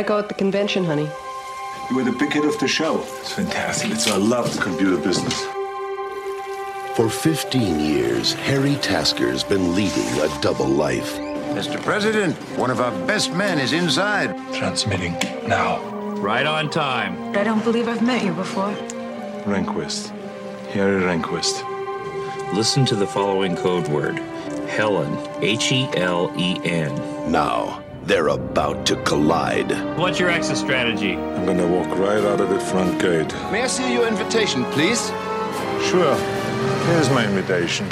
How'd it go at the convention, honey? You were the big hit of the show. It's fantastic. It's, I love the computer business. For 15 years, Harry Tasker's been leading a double life. Mr. President, one of our best men is inside. Transmitting now. Right on time. I don't believe I've met you before. Rehnquist. Harry Rehnquist. Listen to the following code word Helen. H E L E N. Now, they're about to collide. What's your exit strategy? I'm gonna walk right out of the front gate. May I see your invitation, please? Sure. Here's my invitation.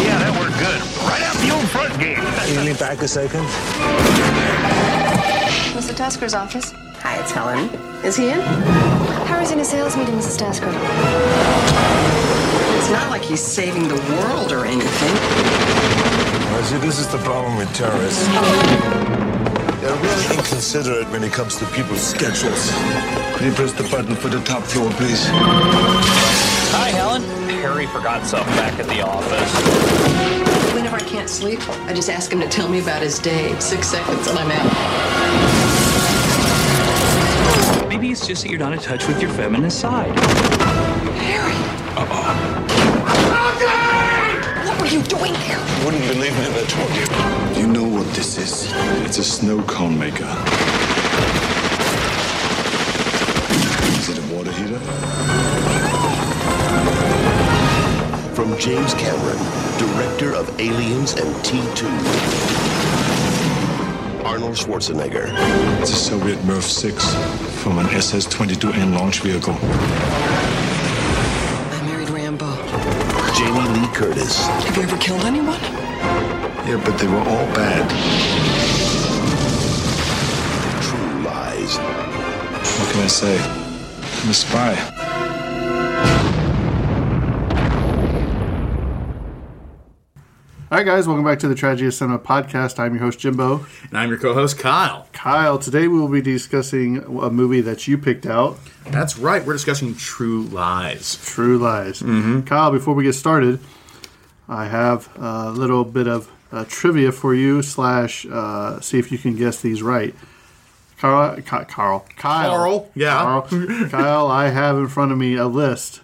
Yeah, that worked good. Right out the old front gate. Can you lean back a second? Mr. Tasker's office. Hi, it's Helen. Is he in? Harry's in a sales meeting, Mrs. Tasker. It's not like he's saving the world or anything. I see this is the problem with terrorists. They're really inconsiderate when it comes to people's schedules. Could you press the button for the top floor, please? Hi, Helen. Harry forgot something back at the office. Whenever I can't sleep, I just ask him to tell me about his day. Six seconds and I'm out. Maybe it's just that you're not in touch with your feminine side. Harry! What were you doing here? You wouldn't believe me if I told you. You know what this is? It's a snow cone maker. Is it a water heater? From James Cameron, director of Aliens and T2. Arnold Schwarzenegger, It's a Soviet MiRV 6 from an SS-22N launch vehicle. I married Rambo. Jamie Lee Curtis, Have you ever killed anyone? Yeah, but they were all bad. True Lies, What can I say? I'm a spy. All right, guys, welcome back to the Tragedy of Cinema podcast. I'm your host, Jimbo. And I'm your co host, Kyle. Kyle, today we will be discussing a movie that you picked out, That's right, we're discussing True Lies. True Lies. Kyle, before we get started, I have a little bit of uh, trivia for you, slash, uh, see if you can guess these right. Carl, Carl, Kyle. Carl, yeah. Carl, Kyle, I have in front of me a list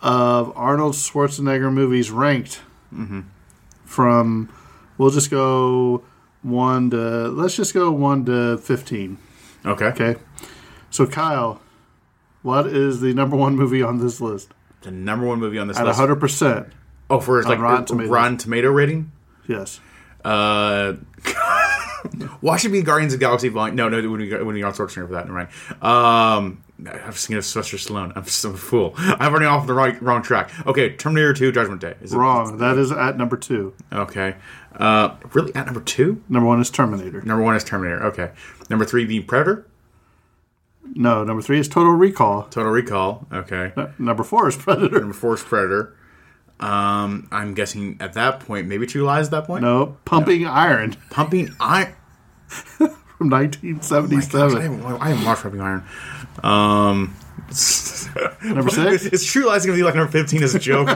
of Arnold Schwarzenegger movies ranked from, we'll just go one to, let's just go one to 15. Okay. Okay. So, Kyle, what is the number one movie on this list? The number one movie on this list. At list. 100%. Oh, for its like Rotten Rotten, Tomato rating? Yes. Uh, why should it be Guardians of Galaxy Volume? No, no, it wouldn't be, it wouldn't be Arnold Schwarzenegger for that. Never mind. Um, I've seen a Sylvester Stallone. I'm just a fool. I'm running off the right wrong track. Okay, Terminator 2, Judgment Day. Is it- Wrong. That is at number two. Okay. Uh, really at number two? Number one is Terminator. Number one is Terminator. Okay. Number three being Predator. No, number three is Total Recall. Total Recall. Okay. Number four is Predator. Number four is Predator. Um, I'm guessing at that point, maybe True Lies. At that point, No, Pumping Iron Pumping Iron. from Oh my I 1977. haven't, I haven't watched Pumping Iron. Um, Number six? Is True Lies gonna be like number 15 as a joke?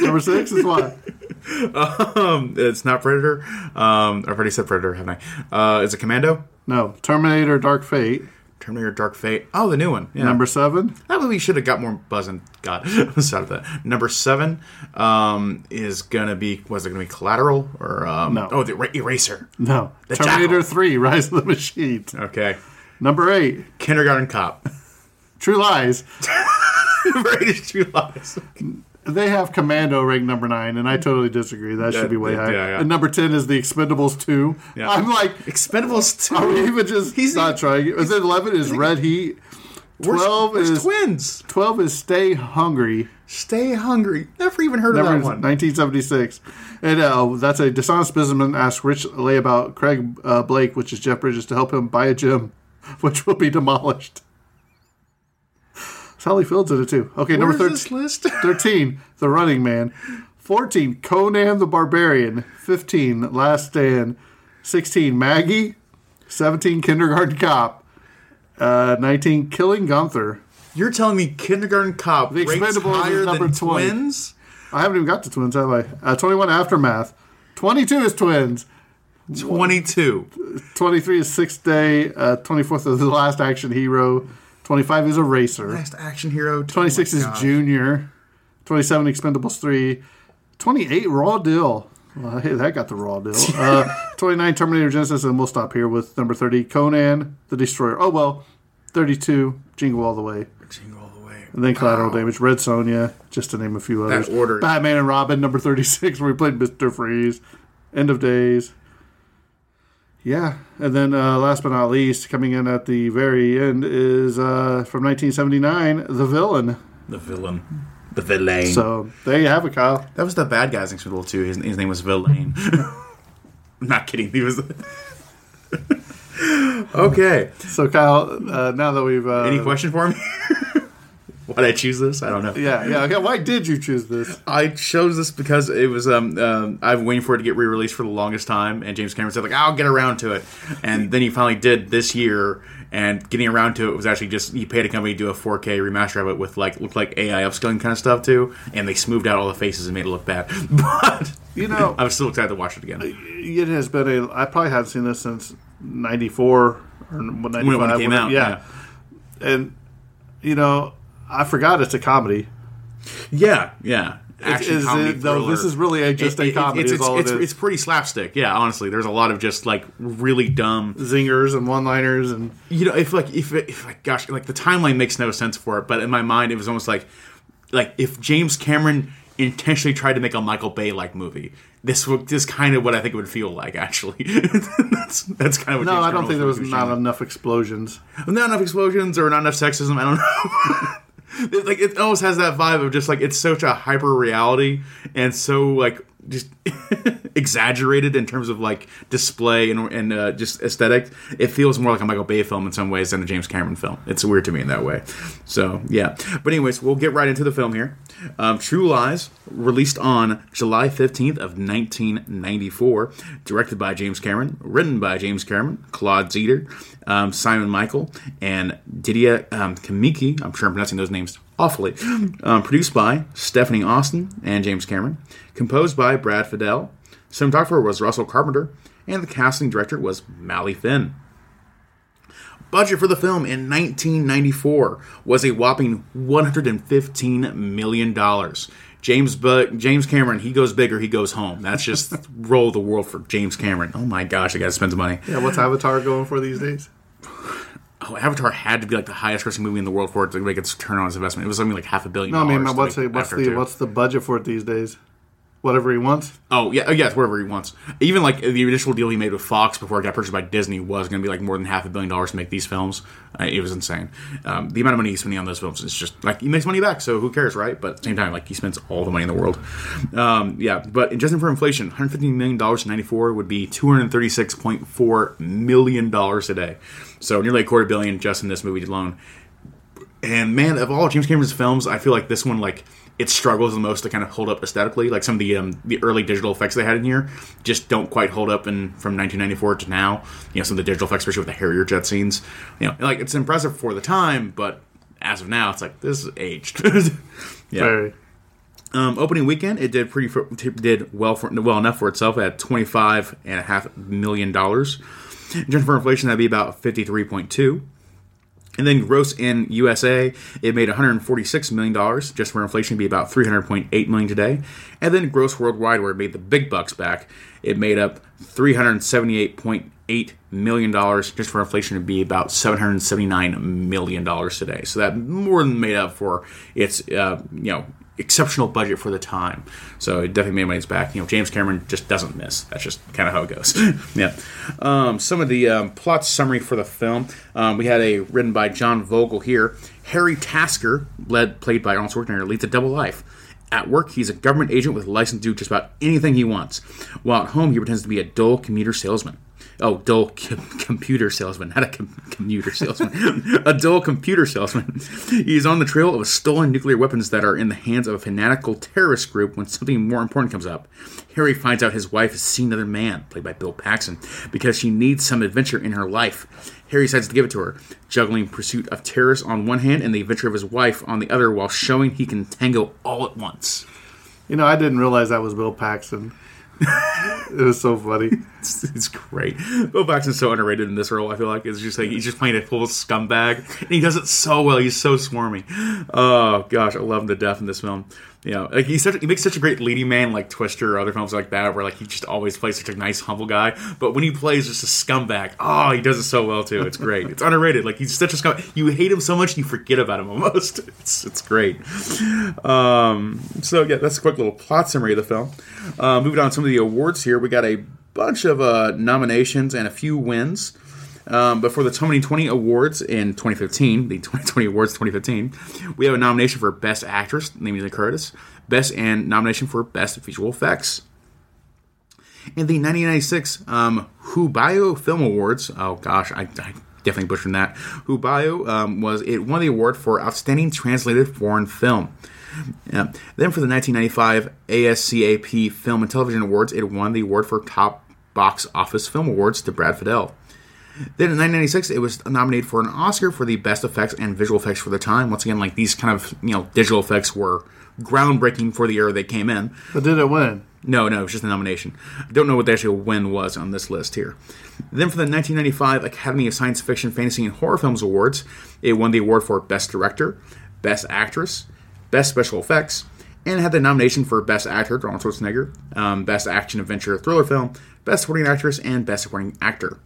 number six is what? um, it's not Predator. Um, I've already said Predator, haven't I? Uh, is it Commando? No, Terminator: Dark Fate. Terminator Dark Fate. Oh, the new one. Yeah. Number seven. That movie should have got more buzz and God, I'm sorry about that. Number seven um, is gonna be was it gonna be Collateral or um, No. Oh, the Era- Eraser. No, The Terminator Jackal. Three: Rise of the Machines. Okay. Number eight, Kindergarten Cop. True Lies. Greatest True Lies. They have Commando ranked number nine, and I totally disagree. That should be way Yeah, high. yeah, yeah. And number ten is the Expendables two. Yeah. I'm like, Expendables two. are we even just He's- not trying? And then eleven is Red Heat. Where's- Twelve where's is twins. twelve is Stay Hungry. Stay hungry. Never even heard Never of that one. 1976. And uh, that's a dishonest businessman asks Rich Lay about Craig uh, Blake, which is Jeff Bridges, to help him buy a gym, which will be demolished. Sally Fields in it too. Okay, Where's number this 13, list? 13, The Running Man. 14, Conan the Barbarian. 15, Last Stand. 16, Maggie. 17, Kindergarten Cop. Uh, 19, Killing Gunther. You're telling me Kindergarten Cop The is higher number than 20. Twins? I haven't even got to twins, have I? Uh, 21, Aftermath. 22 is twins. 22. 23 is Sixth Day. Uh, 24th is The Last Action Hero. 25 is Eraser. Last action hero. 26 Oh is. Junior. 27 Expendables 3. 28 Raw Deal. Well, hey, that got the Raw Deal. Uh, 29 Terminator Genisys, and we'll stop here with number 30 Conan the Destroyer. Oh, well. 32 Jingle All the Way. Jingle all the way. And then Collateral Damage, Red Sonja, just to name a few others. order. Batman and Robin, number 36, where we played Mr. Freeze. End of Days. Yeah. And then uh, last but not least, coming in at the very end is uh, from 1979, The Villain. The villain. The villain. So there you have it, Kyle. that was the bad guy's in Expendables 2. His, his name was Villain. I'm not kidding. He was. okay. So, Kyle, uh, now that we've. Uh, Any question for me? Why'd I choose this? I don't know. Yeah, yeah. Okay. Why did you choose this? I chose this because it was um, um I've been waiting for it to get re-released for the longest time, and James Cameron said like I'll get around to it, and then he finally did this year, and getting around to it was actually just he paid a company to do a 4K remaster of it with like looked like AI upscaling kind of stuff too, and they smoothed out all the faces and made it look bad, but You know, I'm still excited to watch it again. it has been a. I probably haven't seen this since '94 or 95, When it, when it came out, yeah. and you know, I forgot it's a comedy. yeah, yeah. Action is comedy it, though? This is really a, just a comedy. It's, is all it's, it it's, pretty slapstick. Yeah, honestly, there's a lot of just like really dumb zingers and one-liners and you know, if like if, if like gosh, like the timeline makes no sense for it, but in my mind it was almost like like if James Cameron intentionally tried to make a Michael Bay like movie. This would this kind of what I think it would feel like actually. that's that's kind of what no, James I don't Cameron think there was not enough explosions. not enough explosions or not enough sexism. I don't know. it, like it almost has that vibe of just like it's such a hyper reality and so like just exaggerated in terms of like display and, and uh, just aesthetic. It feels more like a Michael Bay film in some ways than a James Cameron film. It's weird to me in that way. So yeah, but anyways, we'll get right into the film here. Um, True Lies, released on July fifteenth of nineteen ninety four, directed by James Cameron, written by James Cameron, Claude Zeter, um, Simon Michael, and Didier um, Kamiki. I'm sure I'm pronouncing those names awfully. Um, produced by Stephanie Austin and James Cameron. Composed by Brad Fiedel. Cinematographer was Russell Carpenter. And the casting director was Mali Finn. Budget for the film in 1994 was a whopping 115 million dollars. James Bu- James Cameron, he goes bigger, he goes home. That's just roll of the world for James Cameron. Oh my gosh, I got to spend some money. Yeah, what's Avatar going for these days? Oh, Avatar had to be like the highest grossing movie in the world for it to make its return on its investment. It was something like half a billion. No, I mean, what's the what's the 2. what's the budget for it these days? Whatever he wants. Oh yeah, oh, yes, whatever he wants. Even like the initial deal he made with Fox before it got purchased by Disney was going to be like more than half a billion dollars to make these films. Uh, it was insane. Um, the amount of money he's spending on those films is just like he makes money back, so who cares, right? But at the same time, like he spends all the money in the world. Um, yeah, but adjusting for inflation, 115 million dollars in '94 would be 236.4 million dollars today. So nearly a quarter billion just in this movie alone. And man, of all James Cameron's films, I feel like this one like it struggles the most to kind of hold up aesthetically. Like some of the um, the early digital effects they had in here just don't quite hold up in from 1994 to now. You know, some of the digital effects, especially with the Harrier jet scenes. You know, like it's impressive for the time, but as of now, it's like this is aged. yeah. Um, opening weekend, it did pretty for, did well for well enough for itself at twenty five and a half million dollars. Adjusted for inflation, that'd be about fifty three point two. And then gross in USA, it made 146 million dollars. Just for inflation, be about 300.8 million today. And then gross worldwide, where it made the big bucks back, it made up 378.8 million dollars. Just for inflation, it'd be about 779 million dollars today. So that more than made up for its uh, you know exceptional budget for the time. So it definitely made money's back. You know, James Cameron just doesn't miss. That's just kind of how it goes. yeah. Um, some of the um, plot summary for the film. Um, we had a written by John Vogel here. Harry Tasker, led played by Arnold Schwarzenegger, leads a double life. At work, he's a government agent with a license to do just about anything he wants. While at home, he pretends to be a dull commuter salesman. Oh, dull com- computer salesman, not a com- commuter salesman. a dull computer salesman. He's on the trail of stolen nuclear weapons that are in the hands of a fanatical terrorist group when something more important comes up. Harry finds out his wife has seen another man, played by Bill Paxton, because she needs some adventure in her life. Harry decides to give it to her, juggling pursuit of terrorists on one hand and the adventure of his wife on the other, while showing he can tango all at once. You know, I didn't realize that was Bill Paxton. It was so funny. It's, it's, great. Bill Paxton's so underrated in this role. I feel like it's just like he's just playing a full scumbag, and he does it so well. He's so swarmy. Oh gosh, I love him to death in this film. You know, like he's such he makes such a great leading man, like Twister or other films like that, where like he just always plays such a nice, humble guy. But when he plays just a scumbag, oh, he does it so well too. It's great. It's underrated. Like he's such a scumbag. You hate him so much, you forget about him almost. It's it's great. Um, so yeah, that's a quick little plot summary of the film. Uh, moving on to some of the awards here, we got a bunch of uh, nominations and a few wins. Um, but for the 2020 awards in 2015, the 2020 awards 2015, we have a nomination for Best Actress, Lee Curtis, Best and nomination for Best Visual Effects. In the 1996 um, Hubayo Film Awards, oh gosh, I, I definitely butchered that. Hubayo um, was it won the award for Outstanding Translated Foreign Film. Yeah. Then for the 1995 ASCAP Film and Television Awards, it won the award for Top Box Office Film Awards to Brad Fiedel. Then in 1996, it was nominated for an Oscar for the best effects and visual effects for the time. Once again, like these kind of you know digital effects were groundbreaking for the era they came in. But did it win? No, no, it was just a nomination. I don't know what the actual win was on this list here. Then for the 1995 Academy of Science Fiction, Fantasy, and Horror Films Awards, it won the award for Best Director, Best Actress, Best Special Effects, and had the nomination for Best Actor, Arnold Schwarzenegger, um, Best Action Adventure Thriller Film, Best Supporting Actress, and Best Supporting Actor.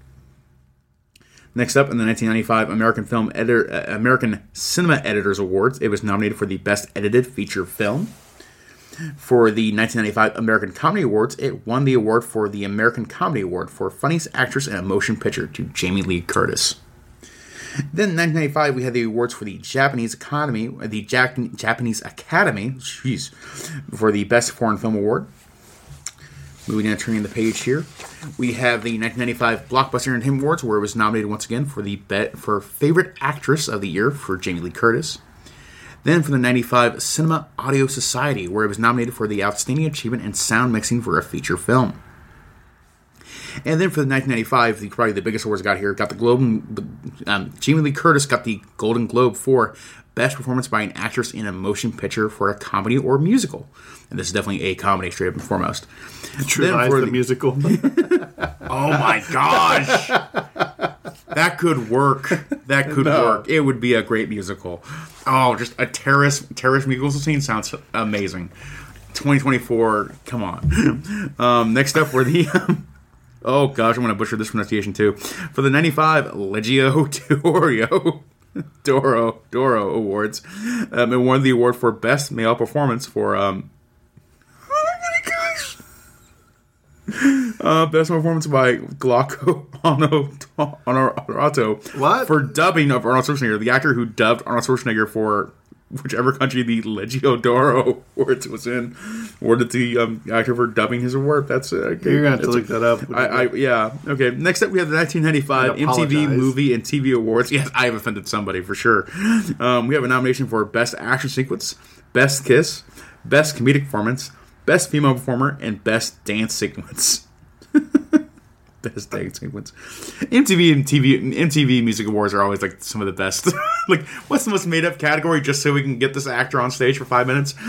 Next up, in the 1995 American Film Editor, uh, American Cinema Editors Awards, it was nominated for the Best Edited Feature Film. For the 1995 American Comedy Awards, it won the award for the American Comedy Award for Funniest Actress in a Motion Picture to Jamie Lee Curtis. Then in 1995, we had the awards for the Japanese Academy, the Jack- Japanese Academy, jeez, for the Best Foreign Film Award. Moving down, turning the page here, we have the 1995 Blockbuster Entertainment Awards, where it was nominated once again for the bet for favorite actress of the year for Jamie Lee Curtis. Then for the 95 Cinema Audio Society, where it was nominated for the Outstanding Achievement in Sound Mixing for a Feature Film. And then for the 1995, the probably the biggest awards got here, got the Globe. Um, Jamie Lee Curtis got the Golden Globe for Best Performance by an Actress in a Motion Picture for a Comedy or Musical. And this is definitely a comedy, straight up and foremost. True Lies, the, the musical. oh my gosh, that could work. That could no. work. It would be a great musical. Oh, just a terrorist terrorist musical scene sounds amazing. 2024, come on. Um, next up were the. Um, oh gosh, I'm going to butcher this pronunciation too. For the 95 Legio D'Oro. Doro Doro Awards. Um, it won the award for Best Male Performance for um, Uh, best performance by Glauco Onorato. What? For dubbing of Arnold Schwarzenegger, the actor who dubbed Arnold Schwarzenegger for whichever country the Leggio d'Oro awards was in, awarded the um, actor for dubbing his award. That's uh, okay. You're gonna have to look that up. I, I, yeah. Okay. Next up, we have the 1995 MTV Movie and TV Awards. Yes, I have offended somebody for sure. Um, we have a nomination for Best Action Sequence, Best Kiss, Best Comedic Performance, Best Female Performer, and Best Dance Sequence. best dance sequence. MTV and TV MTV Music Awards are always like some of the best. like, what's the most made up category just so we can get this actor on stage for five minutes?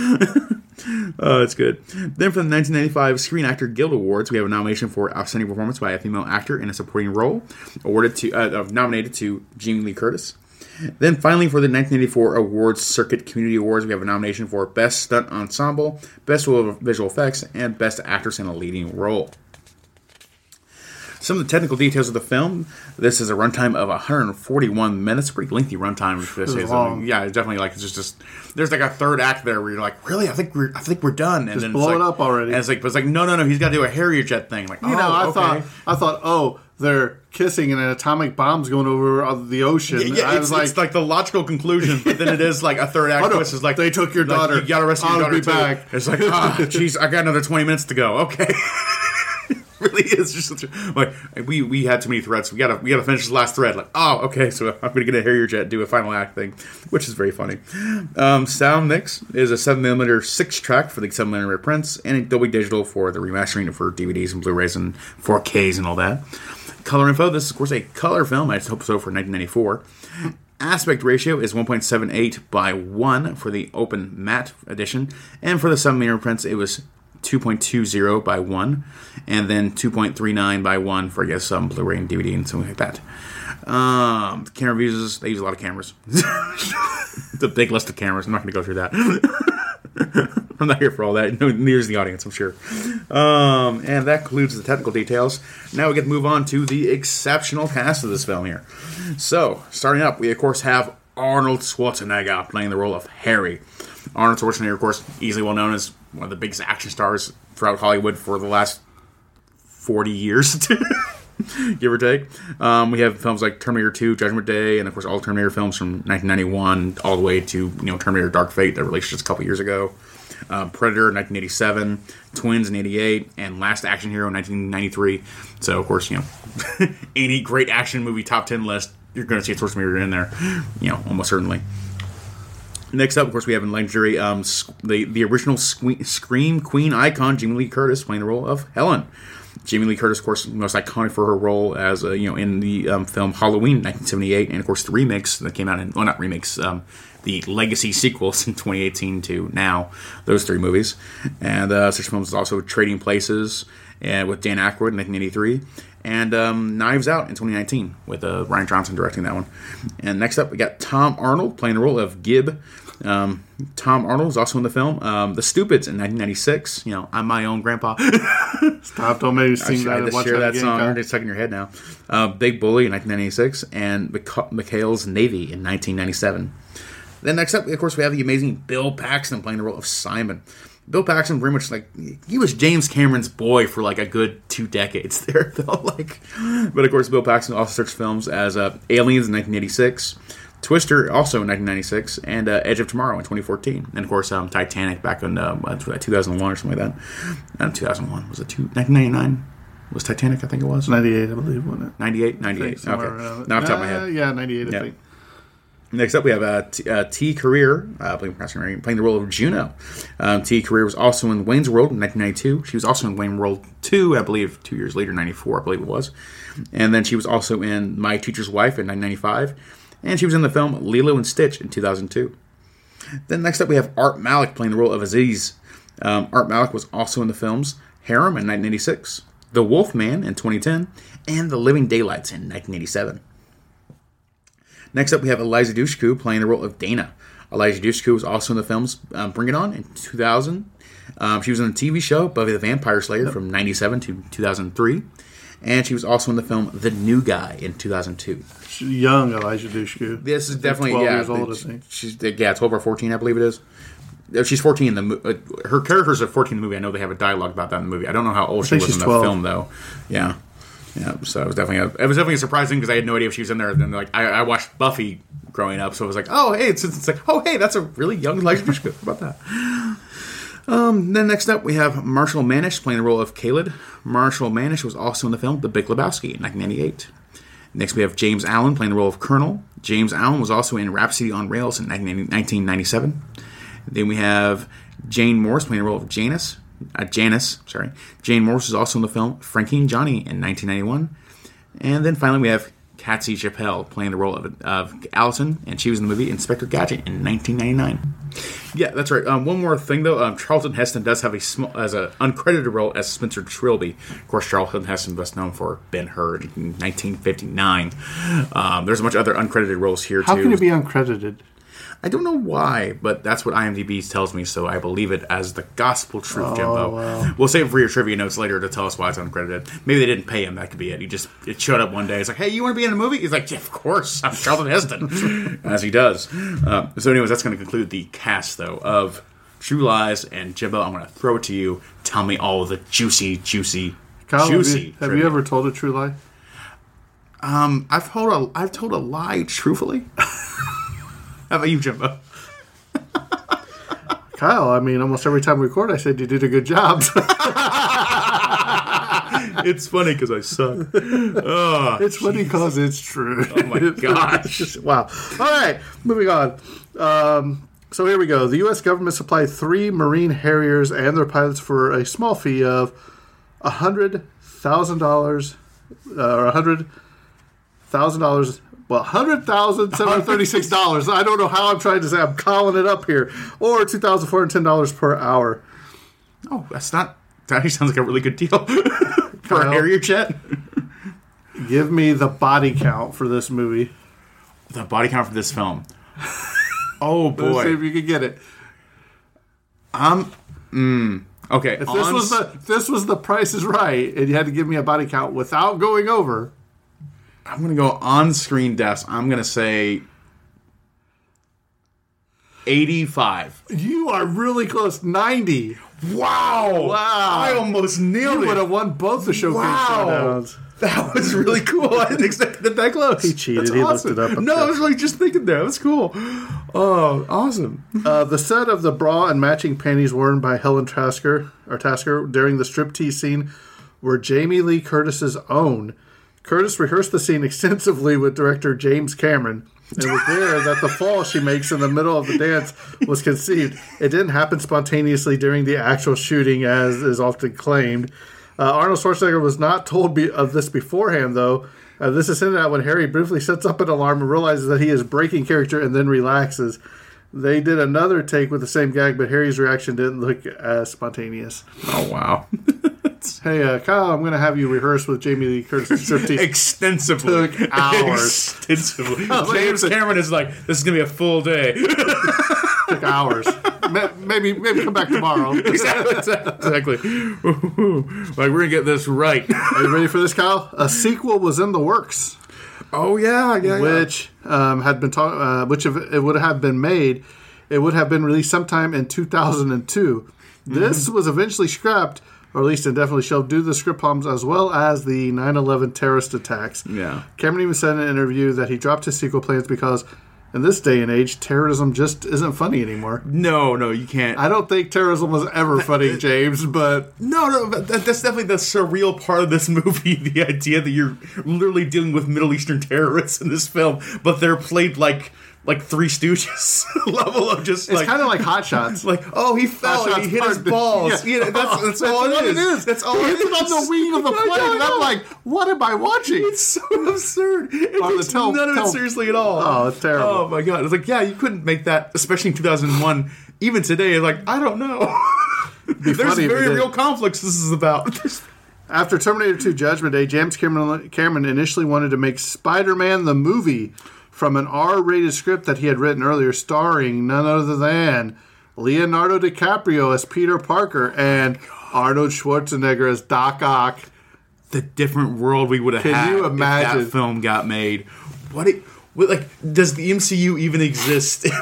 Oh, it's good. Then for the 1995 Screen Actor Guild Awards, we have a nomination for Outstanding Performance by a Female Actor in a Supporting Role, awarded to uh, uh, nominated to Jamie Lee Curtis. Then finally, for the 1984 Awards Circuit Community Awards, we have a nomination for Best Stunt Ensemble, Best Visual Effects, and Best Actress in a Leading Role. Some of the technical details of the film. This is a runtime of 141 minutes. Pretty lengthy runtime. for This It's is. long. yeah, it's definitely like it's just, just there's like a third act there where you're like, really? I think we're I think we're done. And Just then blow it's it like, up already. And it's like, but it's like, no, no, no. He's got to do a Harrier jet thing. Like, You know, I oh, okay. thought I thought, oh, they're kissing and an atomic bomb's going over the ocean. Yeah, yeah, I it's, was like, it's like the logical conclusion, but then it is like a third act Oh, no, twist. Is like they took your like, daughter. You got to rescue your I'll daughter be too. back. It's like, ah, jeez, I got another twenty minutes to go. Okay, It really is just like we we had too many threads. We gotta we gotta finish this last thread. Like, oh, okay, so I'm gonna get a Harrier jet, do a final act thing, which is very funny. Um, sound mix is a seven millimeter six track for the seven millimeter prints, and Dolby Digital for the remastering for DVDs and Blu-rays and 4Ks and all that. Color info. This is of course a color film. I just hope so for 1994. Aspect ratio is 1.78 by 1 for the open matte edition, and for the 7 millimeter prints, it was 2.20 by 1, and then 2.39 by 1 for, I guess, um, Blu ray and DVD and something like that. Um, camera views, they use a lot of cameras. it's a big list of cameras. I'm not going to go through that. I'm not here for all that. No, is the audience, I'm sure. Um, and that concludes the technical details. Now we get to move on to the exceptional cast of this film here. So, starting up, we of course have Arnold Schwarzenegger playing the role of Harry. Arnold Schwarzenegger, of course, easily well known as one of the biggest action stars throughout Hollywood for the last 40 years, give or take. Um, we have films like Terminator 2, Judgment Day, and of course all Terminator films from 1991 all the way to you know Terminator Dark Fate that released just a couple years ago. Um, Predator 1987, Twins in 88, and Last Action Hero 1993. So of course you know any great action movie top 10 list you're going to see a Schwarzenegger in there, you know almost certainly. Next up, of course, we have in legendary um, sc- the the original sque- Scream Queen icon Jamie Lee Curtis playing the role of Helen. Jamie Lee Curtis, of course, most iconic for her role as uh, you know in the um, film Halloween 1978, and of course the remakes that came out in well not remakes um, the legacy sequels in 2018 to now those three movies, and uh, such films as also Trading Places and with Dan Aykroyd in 1983, and um, Knives Out in 2019 with uh, Rian Johnson directing that one. And next up, we got Tom Arnold playing the role of Gib. Um, Tom Arnold is also in the film um, The Stupids in 1996. You know, I'm my own grandpa. Stop! Don't make me sing should- I that. had share that again, song. Kyle. It's stuck in your head now. Uh, Big Bully in 1996 and McHale's Navy in 1997. Then next up, of course, we have the amazing Bill Paxton playing the role of Simon. Bill Paxton, very much like he was James Cameron's boy for like a good two decades there. Though, like, but of course, Bill Paxton also searched films as uh, Aliens in 1986, Twister also in 1996, and uh, Edge of Tomorrow in 2014, and of course, um, Titanic back in uh, 2001 or something like that. Uh, 2001 was it two, 1999? Was Titanic? I think it was 98, I believe, wasn't it? 98, 98. Okay, now off the top of my head. Yeah, 98, I Yeah. think. Next up, we have uh, T, uh, Tia Carrere uh, playing, playing the role of Juno. Um, Tia Carrere was also in Wayne's World in 1992. She was also in Wayne's World 2, I believe, two years later, 94, I believe it was. And then she was also in My Teacher's Wife in 1995. And she was in the film Lilo and Stitch in 2002. Then next up, we have Art Malik playing the role of Aziz. Um, Art Malik was also in the films Harem in 1986, The Wolf Man in 2010, and The Living Daylights in 1987. Next up, we have Eliza Dushku playing the role of Dana. Eliza Dushku was also in the films um, Bring It On in 2000. Um, she was in the TV show Buffy the Vampire Slayer from 97 to 2003. And she was also in the film The New Guy in 2002. She's young Eliza Dushku. This is I definitely 12 yeah. years old, I think. She's yeah, twelve or fourteen, I believe it is. She's fourteen in the mo- uh, her character's at fourteen in the movie. I know they have a dialogue about that in the movie. I don't know how old she was in the 12. film though. Yeah, yeah. So it was definitely a, it was definitely surprising because I had no idea if she was in there. Then like I, I watched Buffy growing up, so it was like oh hey, it's, it's like oh hey, that's a really young Eliza Dushku. How about that? Um, then next up, we have Marshall Manesh playing the role of Caleb. Marshall Manesh was also in the film The Big Lebowski in 1998. Next, we have James Allen playing the role of Colonel. James Allen was also in Rhapsody on Rails in 1997. Then we have Jane Morris playing the role of Janice. Uh, Janice, sorry. Jane Morris was also in the film Frankie and Johnny in 1991. And then finally, we have Katsy Chappel playing the role of, of Allison, and she was in the movie Inspector Gadget in 1999. Yeah, that's right. Um, one more thing though, um, Charlton Heston does have a small as an uncredited role as Spencer Trilby. Of course, Charlton Heston best known for Ben Hur in 1959. Um, there's a bunch of other uncredited roles here How too. How can it be uncredited? I don't know why, but that's what IMDb tells me, so I believe it as the gospel truth, Oh, Jimbo. wow. We'll save it for your trivia notes later to tell us why it's uncredited. Maybe they didn't pay him. That could be it. He just it showed up one day. It's like, hey, you want to be in a movie? He's like, yeah, of course. I'm Charlton Heston, as he does. Uh, so, anyways, that's going to conclude the cast though of True Lies and Jimbo. I'm going to throw it to you. Tell me all the juicy, juicy, Kyle, juicy. have, you, have you ever told a true lie? Um, I've told a I've told a lie truthfully. How about you, Jimbo? Kyle, I mean, almost every time we record, I said you did a good job. it's funny because I suck. Oh, it's funny because it's true. Oh my gosh. wow. All right, moving on. Um, so here we go. The U.S. government supplied three Marine Harriers and their pilots for a small fee of hundred thousand dollars, uh, or hundred thousand dollars. Well, hundred thousand seven hundred thirty-six dollars. I don't know how I'm trying to say. I'm calling it up here, or two thousand four hundred ten dollars per hour. Oh, that's not. That actually sounds like a really good deal for a? Harrier jet. Give me the body count for this movie. The body count for this film. Oh Let's see boy. if you can get it. Um. Mm, okay. If this on was the if this was the Price is Right, and you had to give me a body count without going over. I'm gonna go on screen deaths. I'm gonna say 85. You are really close. Ninety. Wow! Wow! I almost nailed You it. would have won both the showcase Wow. showdowns. That was really cool. I didn't expect it that close. He cheated. That's He looked it up up No, there. I was like just thinking that. That's cool. Oh, awesome. Uh, the set of the bra and matching panties worn by Helen Tasker or Tasker during the striptease scene were Jamie Lee Curtis's own. Curtis rehearsed the scene extensively with director James Cameron. It was there that the fall she makes in the middle of the dance was conceived. It didn't happen spontaneously during the actual shooting, as is often claimed. Uh, Arnold Schwarzenegger was not told be- of this beforehand, though. Uh, this is hinted at when Harry briefly sets up an alarm and realizes that he is breaking character and then relaxes. They did another take with the same gag, but Harry's reaction didn't look as spontaneous. Oh wow. Hey, uh, Kyle, I'm going to have you rehearse with Jamie Lee Curtis. Extensively. Took hours. Extensively. I was like, James Cameron is like, this is gonna be a full day. took hours. Maybe, maybe come back tomorrow. exactly. exactly. like we're gonna get this right. Are you ready for this, Kyle? A sequel was in the works. Oh yeah, yeah. which um, had been ta- uh, which if it would have been made, it would have been released sometime in 2002. This was eventually scrapped, or at least indefinitely shelved, due to the script problems as well as the 9/11 terrorist attacks. Yeah. Cameron even said in an interview that he dropped his sequel plans because, in this day and age, terrorism just isn't funny anymore. No, no, you can't. I don't think terrorism was ever funny, James, but No, no, that's definitely the surreal part of this movie. The idea that you're literally dealing with Middle Eastern terrorists in this film, but they're played like like Three Stooges level of just it's like kind of like Hot Shots. like oh he fell and he hit his balls. Yeah. Yeah, that's, that's, all what it is. That's all he it hits on the wing of the plane, and I I'm like, what am I watching? It's so absurd. It takes tel- none of tel- it seriously at all. Oh, it's terrible. Oh my god! It's like yeah, you couldn't make that, especially in 2001. Even today, like I don't know. There's funny if you very real conflicts. This is about. After Terminator 2 Judgment Day, James Cameron, Cameron initially wanted to make Spider Man the movie from an R rated script that he had written earlier, starring none other than Leonardo DiCaprio as Peter Parker and Arnold Schwarzenegger as Doc Ock. the different world we would have Can had you if that film got made. What it what, like does the MCU even exist?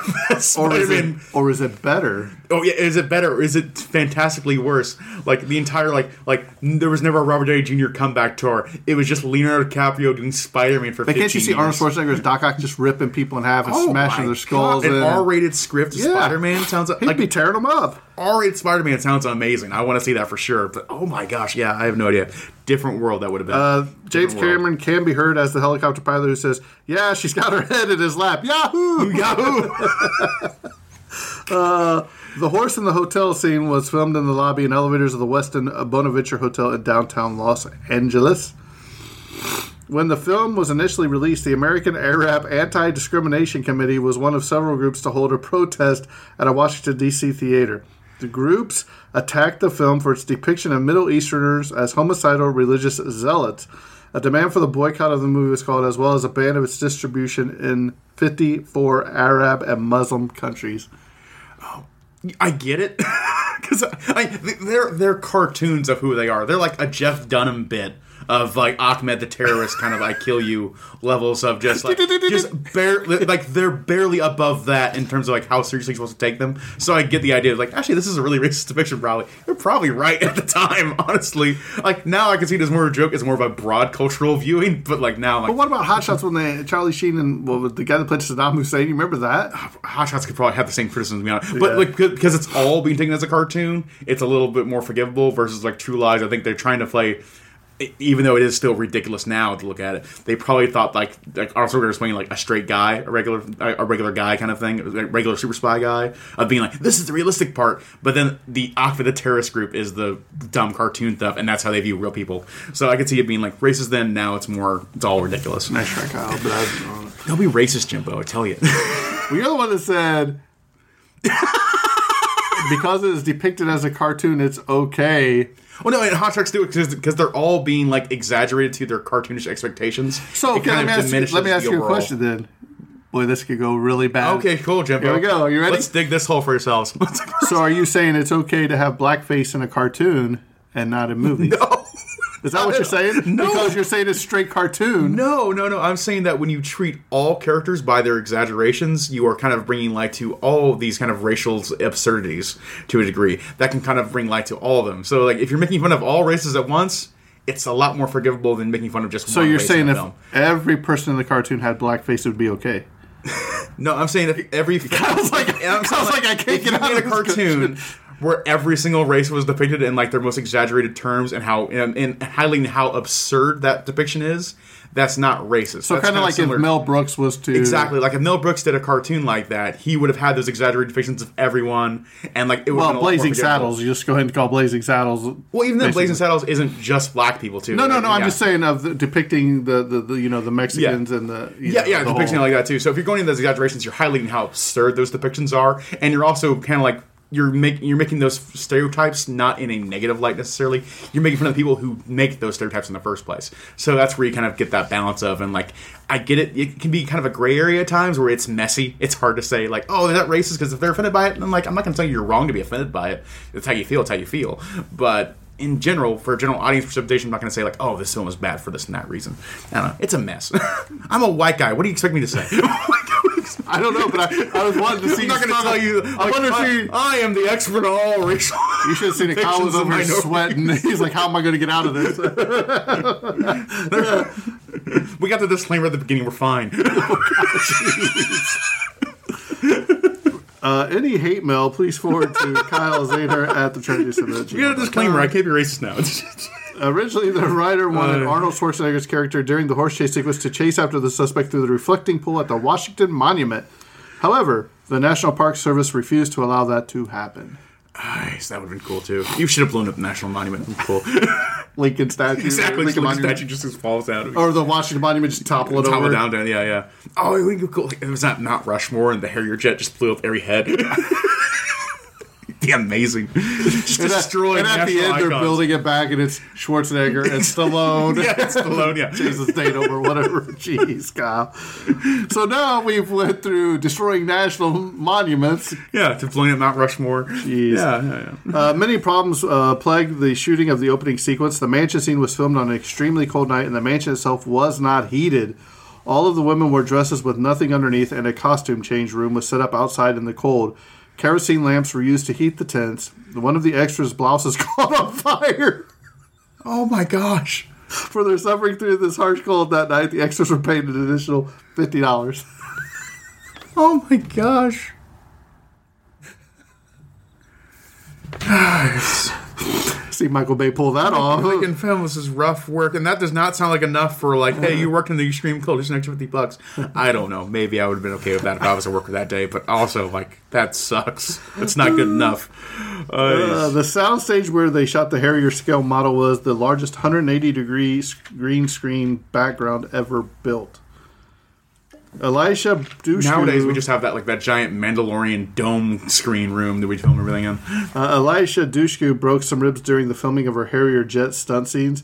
Or is, it, or is it better? Oh yeah, is it better? Or is it fantastically worse? Like the entire like like there was never a Robert Downey Jr. comeback tour. It was just Leonardo DiCaprio doing Spider Man for. But can't you see Arnold years. Schwarzenegger as Doc Ock just ripping people in half and Oh smashing their skulls? God, An? R-rated script Yeah. Spider-Man sounds like, He'd be tearing them up. R-rated Spider-Man sounds amazing. I want to see that for sure. But oh my gosh, yeah, I have no idea. Different world that would have been. Uh, James. Cameron can be heard as the helicopter pilot who says, "Yeah, she's got her head in his lap." Yahoo! Yahoo! Uh, the horse in the hotel scene was filmed in the lobby and elevators of the Westin uh, Bonaventure Hotel in downtown Los Angeles. When the film was initially released, the American Arab Anti Discrimination Committee was one of several groups to hold a protest at a Washington, D.C. theater. The groups attacked the film for its depiction of Middle Easterners as homicidal religious zealots. A demand for the boycott of the movie was called, as well as a ban of its distribution in 54 Arab and Muslim countries. Oh, I get it because they're they're cartoons of who they are. They're like a Jeff Dunham bit of like Ahmed the terrorist kind of I kill you levels of just like just barely like they're barely above that in terms of like how seriously you're supposed to take them. So I get the idea of like actually this is a really racist depiction. Probably they're probably right at the time. Honestly, like now I can see it as more of a joke. It's more of a broad cultural viewing. But like now, like But what about Hot Shots when they Charlie Sheen and well, the guy that played Saddam Hussein? You remember that? Hot Shots could probably have the same criticism, to be honest. But like because it's all being taken as a cartoon, it's a little bit more forgivable versus like True Lies. I think they're trying to play. Even though it is still ridiculous now to look at it, they probably thought like like Arnold Schwarzenegger was playing like a straight guy, a regular a regular guy kind of thing, a regular super spy guy, of being like this is the realistic part. But then the Akva the terrorist group is the dumb cartoon stuff, and that's how they view real people. So I could see it being like racist then. Now it's more it's all ridiculous. Nice try, Kyle. But I, They'll be racist, Jimbo. I tell you. well, you're the one that said because it is depicted as a cartoon, it's okay. Well, no, and Hot Shots do it because they're all being like exaggerated to their cartoonish expectations. So It okay, kind let of me ask, you, let me ask you a question then. Boy, this could go really bad. Okay, cool, Jimbo. Here we go. You ready? Let's dig this hole for yourselves. So, are you saying it's okay to have blackface in a cartoon and not in movies? no. Is that what you're saying? No. Because you're saying it's straight cartoon. No, no, no. I'm saying that when you treat all characters by their exaggerations, you are kind of bringing light to all of these kind of racial absurdities to a degree. That can kind of bring light to all of them. So, like, if you're making fun of all races at once, it's a lot more forgivable than making fun of just one person. So you're saying if film. every person in the cartoon had blackface, it would be okay? No, I'm saying if every. I was like- I was like, I can't get out of a cartoon where every single race was depicted in like their most exaggerated terms and how um, and, and highlighting how absurd that depiction is. That's not racist. So kind of like similar- if Mel Brooks was to Exactly, like if Mel Brooks did a cartoon like that, he would have had those exaggerated depictions of everyone, and like it would. Well, Blazing Saddles. You just go ahead and call Blazing Saddles. Well, even then. Blazing Saddles isn't just black people too. No, no, no. I'm just saying of the, depicting the, the, the you know the Mexicans and the Yeah, know, yeah, the depicting whole- it like that too. So if you're going into those exaggerations, you're highlighting how absurd those depictions are, and you're also kind of like you're making you're making those stereotypes not in a negative light necessarily. You're making fun of the people who make those stereotypes in the first place. So that's where you kind of get that balance of and like I get it. It can be kind of a gray area at times where it's messy. It's hard to say like, oh, is that racist? Because if they're offended by it, then like I'm not going to tell you you're wrong to be offended by it. It's how you feel. It's how you feel. But in general, for a general audience precipitation, I'm not going to say like, oh, this film is bad for this and that reason. I don't know. It's a mess. I'm a white guy. What do you expect me to say? I don't know, but I, I was wanting to see. I'm not going to tell you. I like, wanted to I, see. I am the expert on all racial. You should have seen it. Kyle was over here sweating. He's like, "How am I going to get out of this?" We got the disclaimer at the beginning. We're fine. Uh, any hate mail, please forward to Kyle Zaner at the Treasury Center. we got a disclaimer. I can't be racist now. Originally, the writer wanted Uh. Arnold Schwarzenegger's character during the horse chase sequence to chase after the suspect through the reflecting pool at the Washington Monument. However, the National Park Service refused to allow that to happen. nice. That would have been cool too. You should have blown up the National Monument. Cool. Lincoln statue, exactly. Lincoln Lincoln Monument. statue just just falls down. or the Washington Monument just topple it Topple over. down, down. Yeah, yeah. Oh, it would be cool. It was not not Rushmore, and the Harrier jet just blew up every head. be amazing. Just And at, destroy and at the end, they're building it back, and it's Schwarzenegger and Stallone. Yeah, it's Stallone, yeah. Jason Statham or whatever. Jeez, Kyle. So now we've went through destroying national monuments. Yeah, to blowing up Mount Rushmore. Jeez. Yeah, yeah, yeah. Uh, many problems uh, plagued the shooting of the opening sequence. The mansion scene was filmed on an extremely cold night, and the mansion itself was not heated. All of the women wore dresses with nothing underneath, and a costume change room was set up outside in the cold. Kerosene lamps were used to heat the tents. One of the extras' blouses caught on fire. Oh my gosh. For their suffering through this harsh cold that night, the extras were paid an additional fifty dollars. Oh my gosh. See, See Michael Bay pull that off. Making film this is rough work, and that does not sound like enough for like, hey, you worked in the extreme cold, just an extra fifty bucks. I don't know. Maybe I would have been okay with that if I was a worker that day, but also like that sucks. It's not good enough. Uh, the soundstage where they shot the Harrier scale model was the largest 180 degree green screen background ever built. Eliza Dushku, Nowadays, we just have that like that giant Mandalorian dome screen room that we film everything in. uh, Eliza Dushku broke some ribs during the filming of her Harrier jet stunt scenes.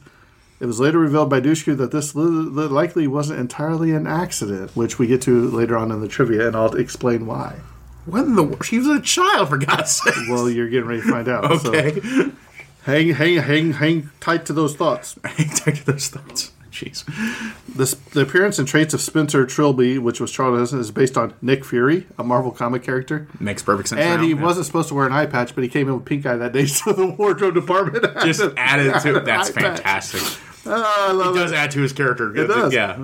It was later revealed by Dushku that this li- li- likely wasn't entirely an accident, which we get to later on in the trivia, and I'll explain why. What in the world? She was a child, for God's sake. Well, you're getting ready to find out. so Okay. hang, hang, hang, hang tight to those thoughts. Hang tight to those thoughts. Jeez. This, the appearance and traits of Spencer Trilby, which was Charlton Heston, is based on Nick Fury, a Marvel comic character. Makes perfect sense. And now, he yeah. wasn't supposed to wear an eye patch, but he came in with pink eye that day, so the wardrobe department just to- added to an That's fantastic. Oh, I love It it. does add to his character. It does. Yeah.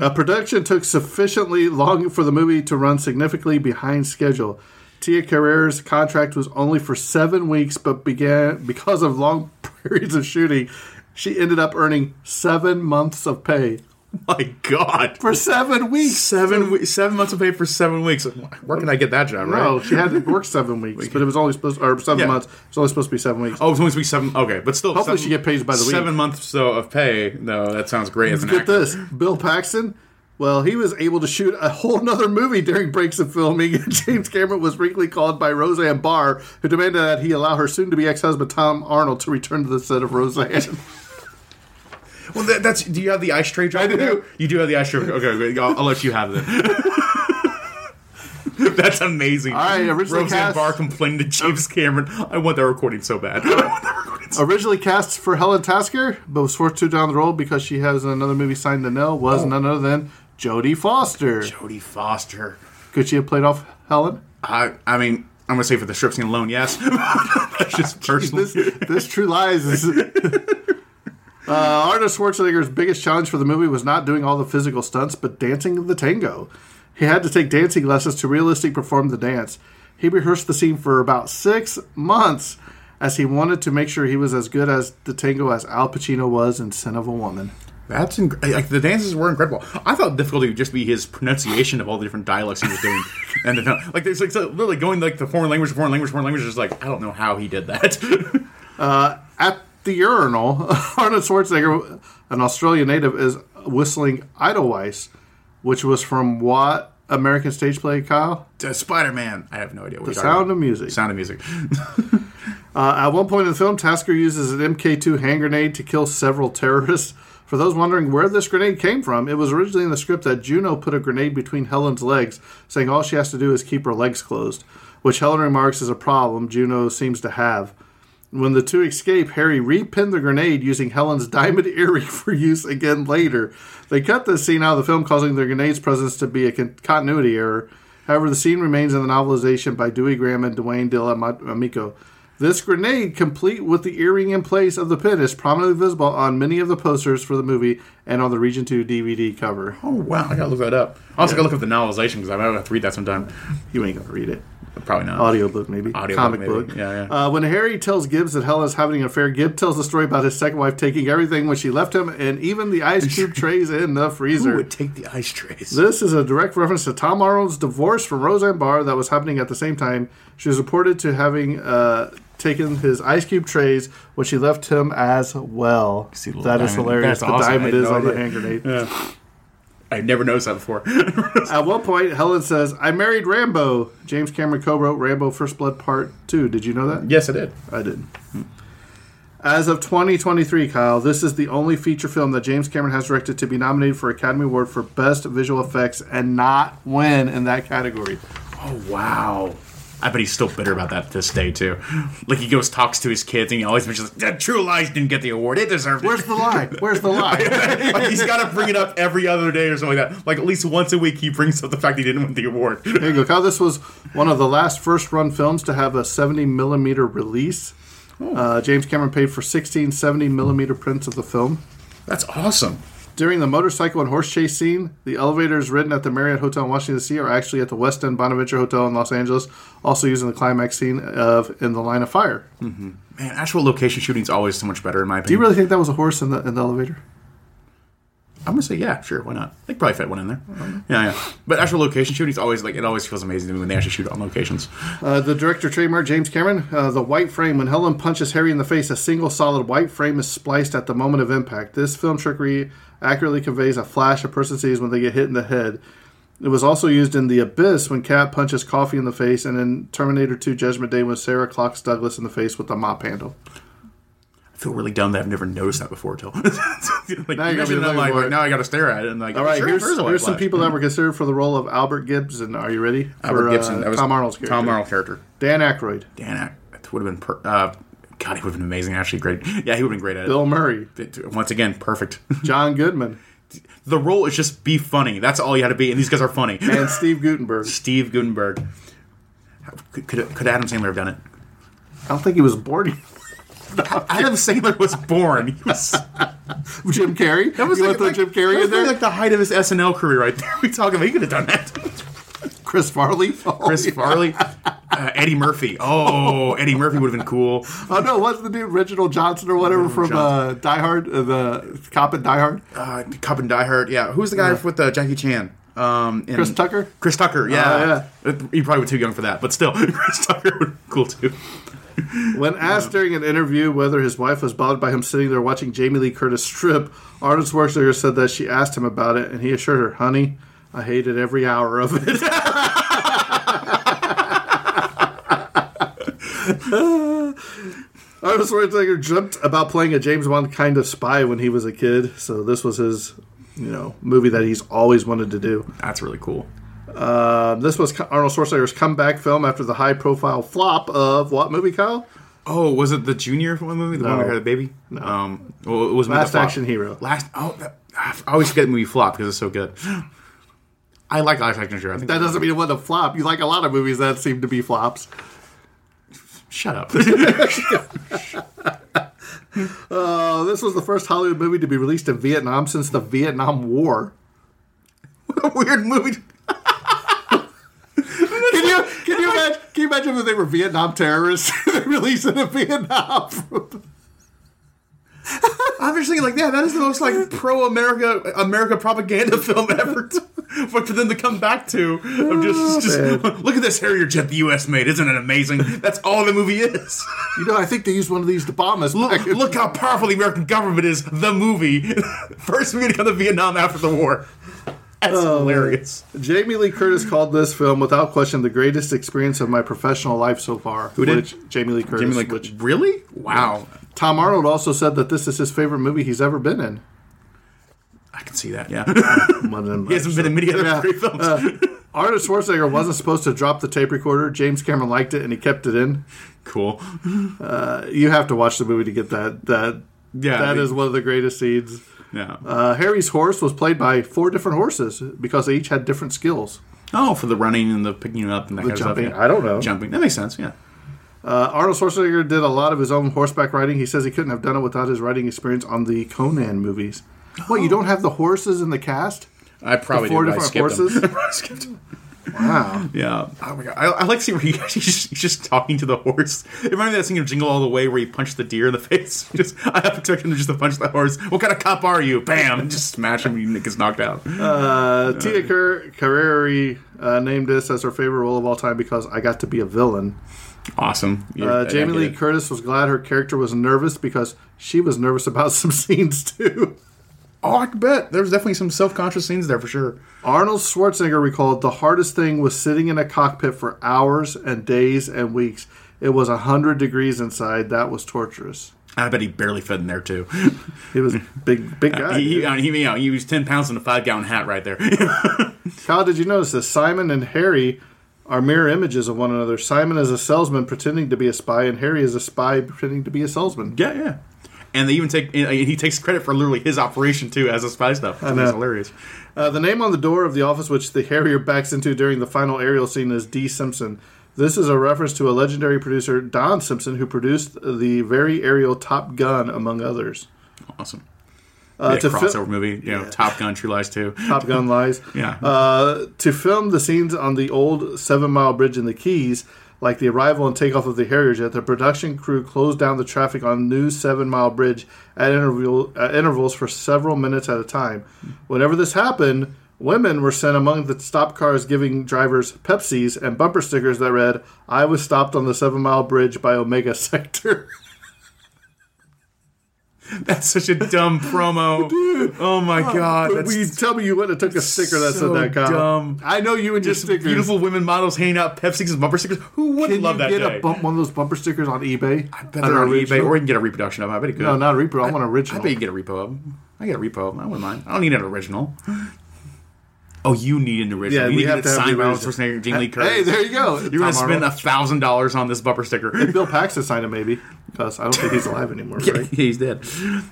Uh, production took sufficiently long for the movie to run significantly behind schedule. Tia Carrere's contract was only for seven weeks, but began because of long periods of shooting. She ended up earning seven months of pay My God. for seven weeks. Seven we- seven months of pay for seven weeks. Where can I get that job? Right? No, she had to work seven weeks, but it was only supposed or seven Yeah. months. It was only supposed to be seven weeks. Oh, it's only supposed to be seven. Okay, but still, Hopefully seven, she get paid by the week. Seven months so of pay. No, that sounds great as an Get actor. this, Bill Paxton. Well, he was able to shoot a whole nother movie during breaks of filming, James Cameron was frequently called by Roseanne Barr, who demanded that he allow her soon-to-be ex-husband Tom Arnold to return to the set of Roseanne. Well, that, that's. Do you have the ice tray? I do. You do have the ice tray. Okay, okay I'll, I'll let you have it. that's amazing. All right, originally Roseanne cast- Barr complained to James Cameron. I want that recording so bad. I want that recording so Originally cast for Helen Tasker, but was forced to down the role because she has another movie signed to Nell, was oh. none other than Jodie Foster. Jodie Foster. Could she have played off Helen? I. I mean, I'm gonna say for the strip scene alone, yes. just personal. this, this True Lies is. Uh, Arnold Schwarzenegger's biggest challenge for the movie was not doing all the physical stunts, but dancing the tango. He had to take dancing lessons to realistically perform the dance. He rehearsed the scene for about six months, as he wanted to make sure he was as good as the tango as Al Pacino was in Scent of a Woman. That's inc- like the dances were incredible. I thought difficulty would just be his pronunciation of all the different dialects he was doing, and the, like there's like so literally going like the foreign language, foreign language, foreign language. Is like I don't know how he did that. At the urinal, Arnold Schwarzenegger, an Australian native, is whistling Edelweiss, which was from what American stage play, Kyle? Spider Man. I have no idea. What The Sound of Music. Sound of music. Uh, at one point in the film, Tasker uses an MK2 hand grenade to kill several terrorists. For those wondering where this grenade came from, it was originally in the script that Juno put a grenade between Helen's legs, saying all she has to do is keep her legs closed, which Helen remarks is a problem Juno seems to have. When the two escape, Harry repinned the grenade using Helen's diamond earring for use again later. They cut this scene out of the film, causing the grenade's presence to be a con- continuity error. However, the scene remains in the novelization by Dewey Graham and Dwayne De La Ma- Amico. This grenade, complete with the earring in place of the pin, is prominently visible on many of the posters for the movie and on the Region 2 DVD cover. oh wow, I gotta look that up. I also gotta look up the novelization because I might have to read that sometime. You ain't gonna read it. Probably not. Audiobook, maybe. Audiobook, Comic maybe. book. Yeah, yeah. Uh, when Harry tells Gibbs that Helen is having an affair, Gibbs tells the story about his second wife taking everything when she left him and even the ice cube trays in the Who freezer. would take the ice trays? This is a direct reference to Tom Arnold's divorce from Roseanne Barr that was happening at the same time. She was reported to having uh, taken his ice cube trays which he left him as well. See That little is hilarious. That's the awesome. I diamond is no on the hand grenade. I've never noticed that before. At one point, Helen says, I married Rambo. James Cameron co wrote Rambo First Blood Part 2. Did you know that? yes, I did. I didn't. As of 2023, Kyle, this is the only feature film that James Cameron has directed to be nominated for Academy Award for Best Visual Effects and not win in that category. Oh wow. I bet he's still bitter about that to this day too. Like he goes talks to his kids and he always mentions that True Lies didn't get the award. It deserved it. Where's the lie? Where's the lie? like he's got to bring it up every other day or something like that. Like at least once a week, he brings up the fact he didn't win the award. There you go, Kyle. This was one of the last first run films to have a 70 millimeter release. Uh, James Cameron paid for 16 70 millimeter prints of the film. That's awesome. During the motorcycle and horse chase scene, the elevators ridden at the Marriott Hotel in Washington D.C. are actually at the West End Bonaventure Hotel in Los Angeles, also using the climax scene of "In the Line of Fire." Man, actual location shooting is always so much better in my opinion. Do you really think that was a horse in the in the elevator? I'm gonna say yeah, sure, why not? They probably fit one in there. Yeah, yeah. But actual location shooting is always like it always feels amazing to me when they actually shoot on locations. Uh, the director trademark James Cameron. Uh, the white frame. When Helen punches Harry in the face, a single solid white frame is spliced at the moment of impact. This film trickery accurately conveys a flash a person sees when they get hit in the head. It was also used in The Abyss when Cat punches Coffey in the face, and in Terminator 2 Judgment Day when Sarah clocks Douglas in the face with a mop handle. I feel really dumb that I've never noticed that before till. like, Now you you're gonna I'm like, now I got to stare at it and like. All right, sure, here's, here's some people that were considered for the role of Albert Gibson. Are you ready? Albert For, Gibson. uh, that was Tom Arnold's character. Tom Arnold character. Dan Aykroyd. Dan, that would have been. Per- uh, God, he would have been amazing. Actually, great. Yeah, he would have been great at it. Bill Murray. Once again, perfect. John Goodman. the role is just be funny. That's all you had to be, and these guys are funny. And Steve Guttenberg. Steve Guttenberg. Could, could, could Adam Sandler have done it? I don't think he was born. Adam Sandler was born. He was, Jim Carrey. that was you like, want to throw like- Jim Carrey that in there? like the height of his SNL career right there. We talking about he could have done that. Chris Farley. Oh, Chris yeah. Farley, uh, Eddie Murphy. Oh, Eddie Murphy would have been cool. Oh no, what's the dude Reginald Johnson or whatever from uh, Die Hard, uh, the cop in Die Hard? Uh, Cop and Die Hard. Yeah, who's the guy with uh, Jackie Chan? Um, in- Chris Tucker? Chris Tucker. Yeah, Oh, Uh, He probably was too young for that, but still, Chris Tucker would be cool too. When asked during an interview whether his wife was bothered by him sitting there watching Jamie Lee Curtis strip, Arnold Schwarzenegger said that she asked him about it, and he assured her, "Honey, I hated every hour of it." Arnold Schwarzenegger dreamt about playing a James Bond kind of spy when he was a kid, so this was his, you know, movie that he's always wanted to do. That's really cool. Uh, this was Arnold Schwarzenegger's comeback film after the high-profile flop of what movie, Kyle? Oh, was it the Junior one movie? The one No. where he had a baby? No. Um, well, it was Last the. Action Hero. Last. Oh, that, I always forget the movie flop because it's so good. I like Last Action Hero. I think That doesn't mean it wasn't a flop. You like a lot of movies that seem to be flops. Shut up. Uh, this was the first Hollywood movie to be released in Vietnam since the Vietnam War. Weird movie. Can you can you imagine? Can you imagine if they were Vietnam terrorists? they released it in Vietnam. I'm just thinking, like, yeah, that is the most like pro America America propaganda film ever. For for them to come back to, of just, oh, just look at this Harrier jet the U.S. made, isn't it amazing? That's all the movie is. you know, I think they used one of these to bomb us. Look, look how powerful the American government is. The movie, first movie to come to Vietnam after the war. That's oh, hilarious. Jamie Lee Curtis called this film, without question, the greatest experience of my professional life so far. Who did? Which, Jamie Lee Curtis. Jamie Lee, which really? Wow, Tom Arnold also said that this is his favorite movie he's ever been in. I can see that. Yeah, One of he hasn't been in many other Yeah. great films. Uh, Arnold Schwarzenegger wasn't supposed to drop the tape recorder. James Cameron liked it and he kept it in. cool. You have to watch the movie to get that. That Yeah, that the- is one of the greatest scenes. Yeah. Uh, Harry's horse was played by four different horses because they each had different skills. oh, for the running and the picking it up and that The kind of jumping, stuff. yeah. I don't know. Jumping. That makes sense. Yeah. Uh, Arnold Schwarzenegger did a lot of his own horseback riding. He says he couldn't have done it without his riding experience on the Conan movies. What, you don't have the horses in the cast? I probably four did, different skipped them. horses? Them. Wow. Yeah. Oh my god. I, I like to see where he, he's, just, he's just talking to the horse. It reminded me of that scene of Jingle All the Way where he punched the deer in the face. Just I have to expect him to just to punch the horse. What kind of cop are you? Bam! And just smash him and he gets knocked out. Uh, Tia Car- Carrere uh, named this as her favorite role of all time because I got to be a villain. Awesome. Uh, Jamie Lee. Curtis was glad her character was nervous because she was nervous about some scenes too. Oh, I bet. There was definitely some self conscious scenes there for sure. Arnold Schwarzenegger recalled the hardest thing was sitting in a cockpit for hours and days and weeks. It was 100 degrees inside. That was torturous. I bet he barely fit in there too. He was big, big guy. he, he, uh, he, you know, he was ten pounds in a five gallon hat right there. Kyle, did you notice this? Simon and Harry are mirror images of one another. Simon is a salesman pretending to be a spy, and Harry is a spy pretending to be a salesman. yeah, yeah. And they even take and he takes credit for literally his operation too as a spy stuff. It's know. hilarious. Uh, the name on the door of the office which the Harrier backs into during the final aerial scene is D. Simpson. This is a reference to a legendary producer, Don Simpson, who produced the very aerial Top Gun, among others. Awesome. Uh, to fil- crossover movie, you know, Top Gun, True Lies too. Top Gun lies. Yeah. Uh, to film the scenes on the old Seven Mile Bridge in the Keys, Like the arrival and takeoff of the Harrier jet, the production crew closed down the traffic on new Seven Mile Bridge at, interval, at intervals for several minutes at a time. Whenever this happened, women were sent among the stop cars, giving drivers Pepsis and bumper stickers that read, "I was stopped on the Seven Mile Bridge by Omega Sector." That's such a dumb promo. Oh my oh, god. But That's we tell me you went have took a sticker that so said that, Kyle. dumb. I know you and your just stickers. beautiful women models hanging out Pepsi and bumper stickers. Who wouldn't Can love you that get day? a bump, one of those bumper stickers on eBay? I bet they're on eBay, or you can get a reproduction of them. I bet you could. No, not a repo. I want I original. I bet you can get a repo of them. I get a repo. I wouldn't mind. I don't need an original. Oh, you need an original. Yeah, you we need have to to get have signed by original. Schwarzenegger, Jamie Lee Curtis. Hey, there you go. You're gonna spend a thousand dollars on this bumper sticker. Bill Paxton signed it, maybe, because I don't think he's alive anymore. Yeah, Right? he's dead.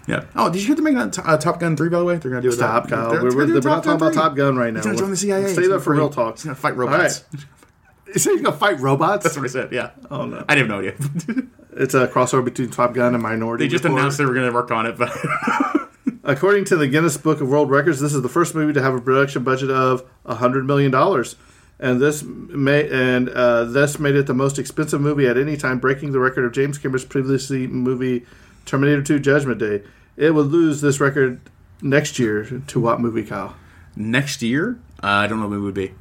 Yeah. Oh, did you hear they're making a t- uh, Top Gun three? By the way, they're gonna do it. Stop, Kyle. We're, we're, we're not talking about Top Gun right now. He's gonna join the CIA. He's that for real fight- talk. He's gonna fight All robots. Is he gonna fight robots? That's what I said. Yeah. Oh no, I didn't have no idea. it's a crossover between Top Gun and Minority. they just Report. announced they were gonna work on it, but According to the Guinness Book of World Records, this is the first movie to have a production budget of hundred million dollars, and this may and uh, this made it the most expensive movie at any time, breaking the record of James Cameron's previously movie Terminator 2: Judgment Day. It would lose this record next year to what movie, Kyle? next year, uh, I don't know what it would be.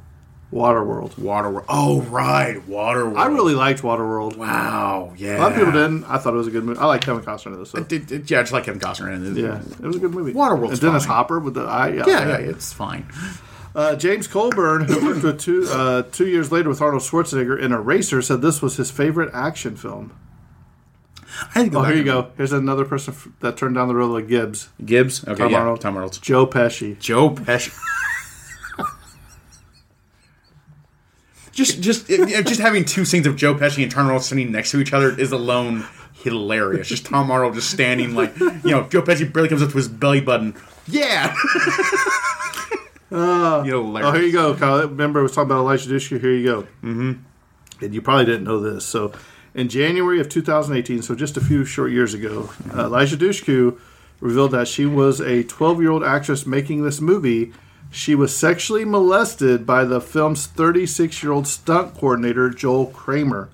Waterworld. Waterworld. Oh right, Waterworld. I really liked Waterworld. Wow. Yeah. A lot of people didn't. I thought it was a good movie. I like Kevin Costner though. So. It, it, it- yeah, just like Kevin Costner in it. Yeah, it was a good movie. Waterworld. and Dennis fine. Hopper with the eye. Yeah, Yeah, yeah, it's fine. Uh, James Coburn, who worked with two uh, two years later with Arnold Schwarzenegger in Eraser, said this was his favorite action film. I think Oh, here you go. Here's another person f- that turned down the road like Gibbs. Gibbs. Okay, Tom yeah, Arnold. Tom Arnold. Joe Pesci. Joe Pesci. just, just, just having two scenes of Joe Pesci and Tom Arnold sitting next to each other is alone hilarious. Just Tom Arnold just standing like, you know, Joe Pesci barely comes up to his belly button. Yeah. you know, Oh, here you go, Kyle. Remember, I was talking about Eliza Dushku. Here you go. Mm-hmm. And you probably didn't know this. So, in January of 2018, so just a few short years ago, uh, Eliza Dushku revealed that she was a 12 year old actress making this movie. She was sexually molested by the film's 36 year old stunt coordinator, Joel Kramer.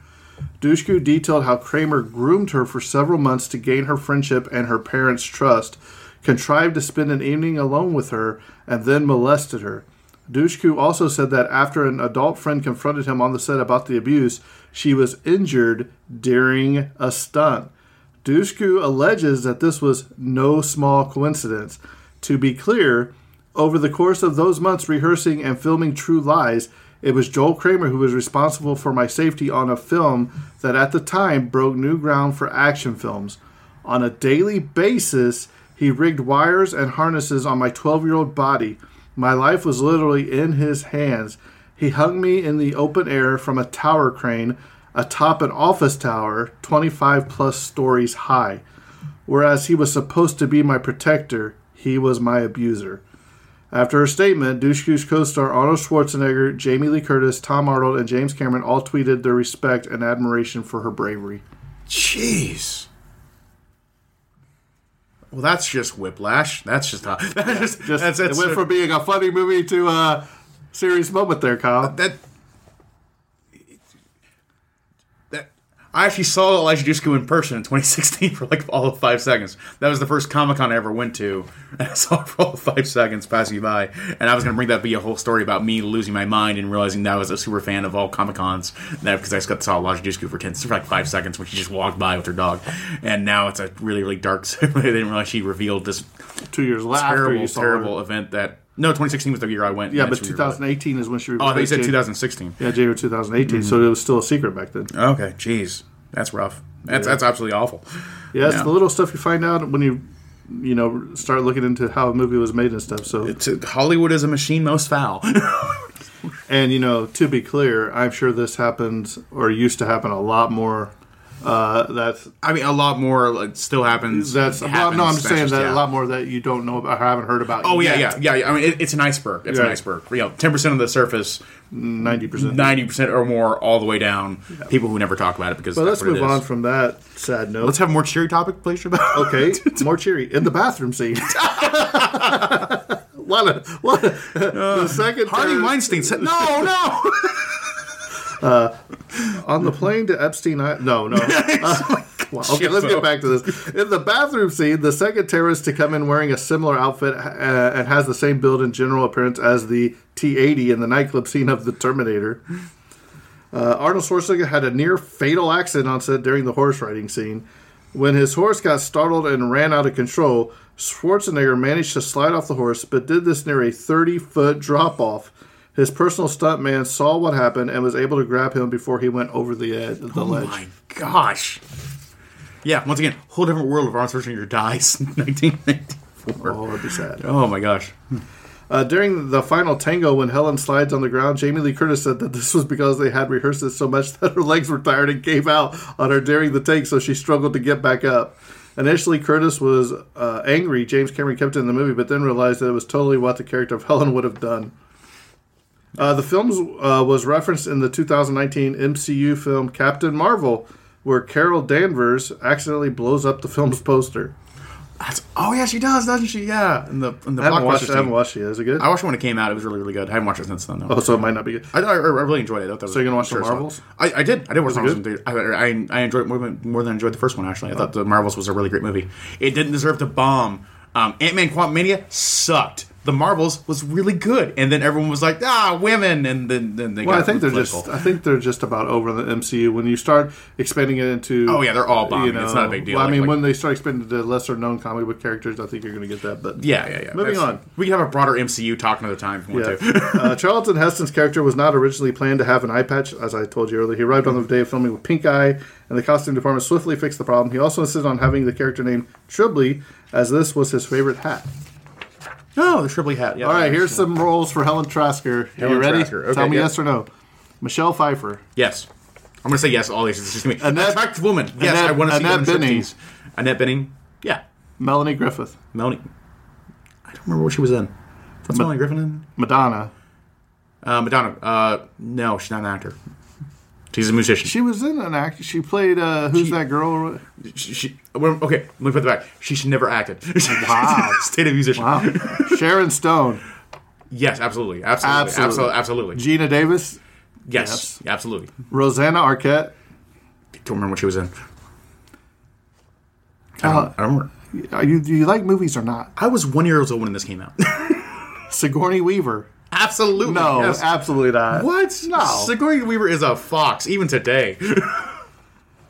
Dushku detailed how Kramer groomed her for several months to gain her friendship and her parents' trust, contrived to spend an evening alone with her, and then molested her. Dushku also said that after an adult friend confronted him on the set about the abuse, she was injured during a stunt. Dushku alleges that this was no small coincidence. To be clear, over the course of those months rehearsing and filming True Lies, it was Joel Kramer who was responsible for my safety on a film that at the time broke new ground for action films. On a daily basis, he rigged wires and harnesses on my 12 year old body. My life was literally in his hands. He hung me in the open air from a tower crane atop an office tower 25 plus stories high. Whereas he was supposed to be my protector, he was my abuser. After her statement, Dushku's co-star Arnold Schwarzenegger, Jamie Lee Curtis, Tom Arnold, and James Cameron all tweeted their respect and admiration for her bravery. Jeez. Well, that's just whiplash. That's just that's just, Just that's, that's it went from being a funny movie to a serious moment there, Kyle. that. That I actually saw Eliza Dushku in person in 2016 for like all of five seconds. That was the first Comic Con I ever went to, and I saw it for all five seconds passing by. And I was gonna bring that be a whole story about me losing my mind and realizing that I was a super fan of all Comic Cons. That because I just got saw Eliza Dushku for ten for like five seconds when she just walked by with her dog, and now it's a really really dark. they didn't realize she revealed this Two years la- after terrible terrible her. event that. No, 2016 was the year I went. Yeah, but she revealed it. 2018 is when she. Oh, you said 2016. Yeah, January 2018. So it was still a secret back then. Okay, jeez, that's rough. That's that's absolutely awful. Yeah, it's Yeah. the little stuff you find out when you, you know, start looking into how a movie was made and stuff. So, It's, Hollywood is a machine most foul. and you know, to be clear, I'm sure this happens or used to happen a lot more. Uh, that's I mean, a lot more like, still happens. that's happens, no, I'm just saying that yeah. a lot more that you don't know about, or haven't heard about. Oh yeah, yet. yeah, yeah. I mean, it, it's an iceberg. It's an iceberg. You know, ten percent of the surface, ninety percent. ninety percent or more, all the way down. People who never talk about it because. But let's what it move on from that sad note. Let's have a more cheery topic, please. Okay, more cheery in the bathroom scene. what a what a, the second Harvey Weinstein said, "No, no." On the plane to Epstein Island. No, no. Uh, okay, let's get back to this. In the bathroom scene, the second terrorist to come in wearing a similar outfit uh, and has the same build and general appearance as the T 80 in the nightclub scene of The Terminator. Uh, Arnold Schwarzenegger had a near fatal accident on set during the horse riding scene. When his horse got startled and ran out of control, Schwarzenegger managed to slide off the horse, but did this near a 30 foot drop off. His personal stuntman saw what happened and was able to grab him before he went over the edge, the Oh ledge. my gosh. Yeah, once again, whole different world if Arnold Schwarzenegger dies in 1994. Oh, that'd be sad. Oh my gosh. Uh, during the final tango, when Helen slides on the ground, Jamie Lee Curtis said that this was because they had rehearsed it so much that her legs were tired and gave out on her during the take, so she struggled to get back up. Initially, Curtis was uh, angry James Cameron kept it in the movie, but then realized that it was totally what the character of Helen would have done. Uh, the film uh, was referenced in the 2019 MCU film Captain Marvel, where Carol Danvers accidentally blows up the film's poster. That's, oh yeah, she does, doesn't she? Yeah, in the in the I haven't watched, I haven't watched it. Is it good? I watched it when it came out. It was really, really good. I haven't watched it since then, though. Oh, so it might not be good. I, I, I really enjoyed it. I thought So you're gonna watch the sure, Marvels? I, I did. I did watch it Marvels. I, I, I enjoyed it more than, more than I enjoyed the first one. Actually, I thought the Marvels was a really great movie. It didn't deserve to bomb. Um, Ant Man Quantumania sucked. The Marvels was really good, and then everyone was like, "Ah, women," and then then they Well, got I think they're political. just. I think they're just about over the MCU. When you start expanding it into, Oh, yeah, they're all bombing. It's not a big deal. Well, I mean, like- when they start expanding to lesser known comic book characters, I think you're going to get that. But Yeah, yeah, yeah. Moving That's- on. We can have a broader MCU talk another time if you want Yeah. to. uh, Charlton Heston's character was not originally planned to have an eye patch, as I told you earlier. He arrived on the day of filming with pink eye, and the costume department swiftly fixed the problem. He also insisted on having the character named Trilby, as this was his favorite hat. Oh, the Triple hat. Yeah. All right, here's some roles for Helen Trasker. Are Helen you ready? Trasker. Okay, Tell me yeah. yes or no. Michelle Pfeiffer, Yes. I'm going to say yes. All these. Gonna be Annette- attractive woman. Yes, Annette- I want to see Annette striptease. Annette Bening. Yeah. Melanie Griffith, Melanie. I don't remember what she was in. What's Melanie Griffith in? Madonna. Uh, Madonna. Uh, no, she's not an actor. She's a musician. She was in an act. She played uh, who's that girl? She, she, okay, let me put it back. She should never acted. Wow. State of musician. Wow, Sharon Stone, Yes, absolutely, absolutely, Absolutely. absolutely, absolutely. Geena Davis, Yes, absolutely. Rosanna Arquette. Don't remember what she was in. I Uh, don't, I don't remember. You, do you like movies or not? I was one year old when this came out. Sigourney Weaver. absolutely. No, yes. absolutely not. What? No. Sigourney Weaver is a fox, even today.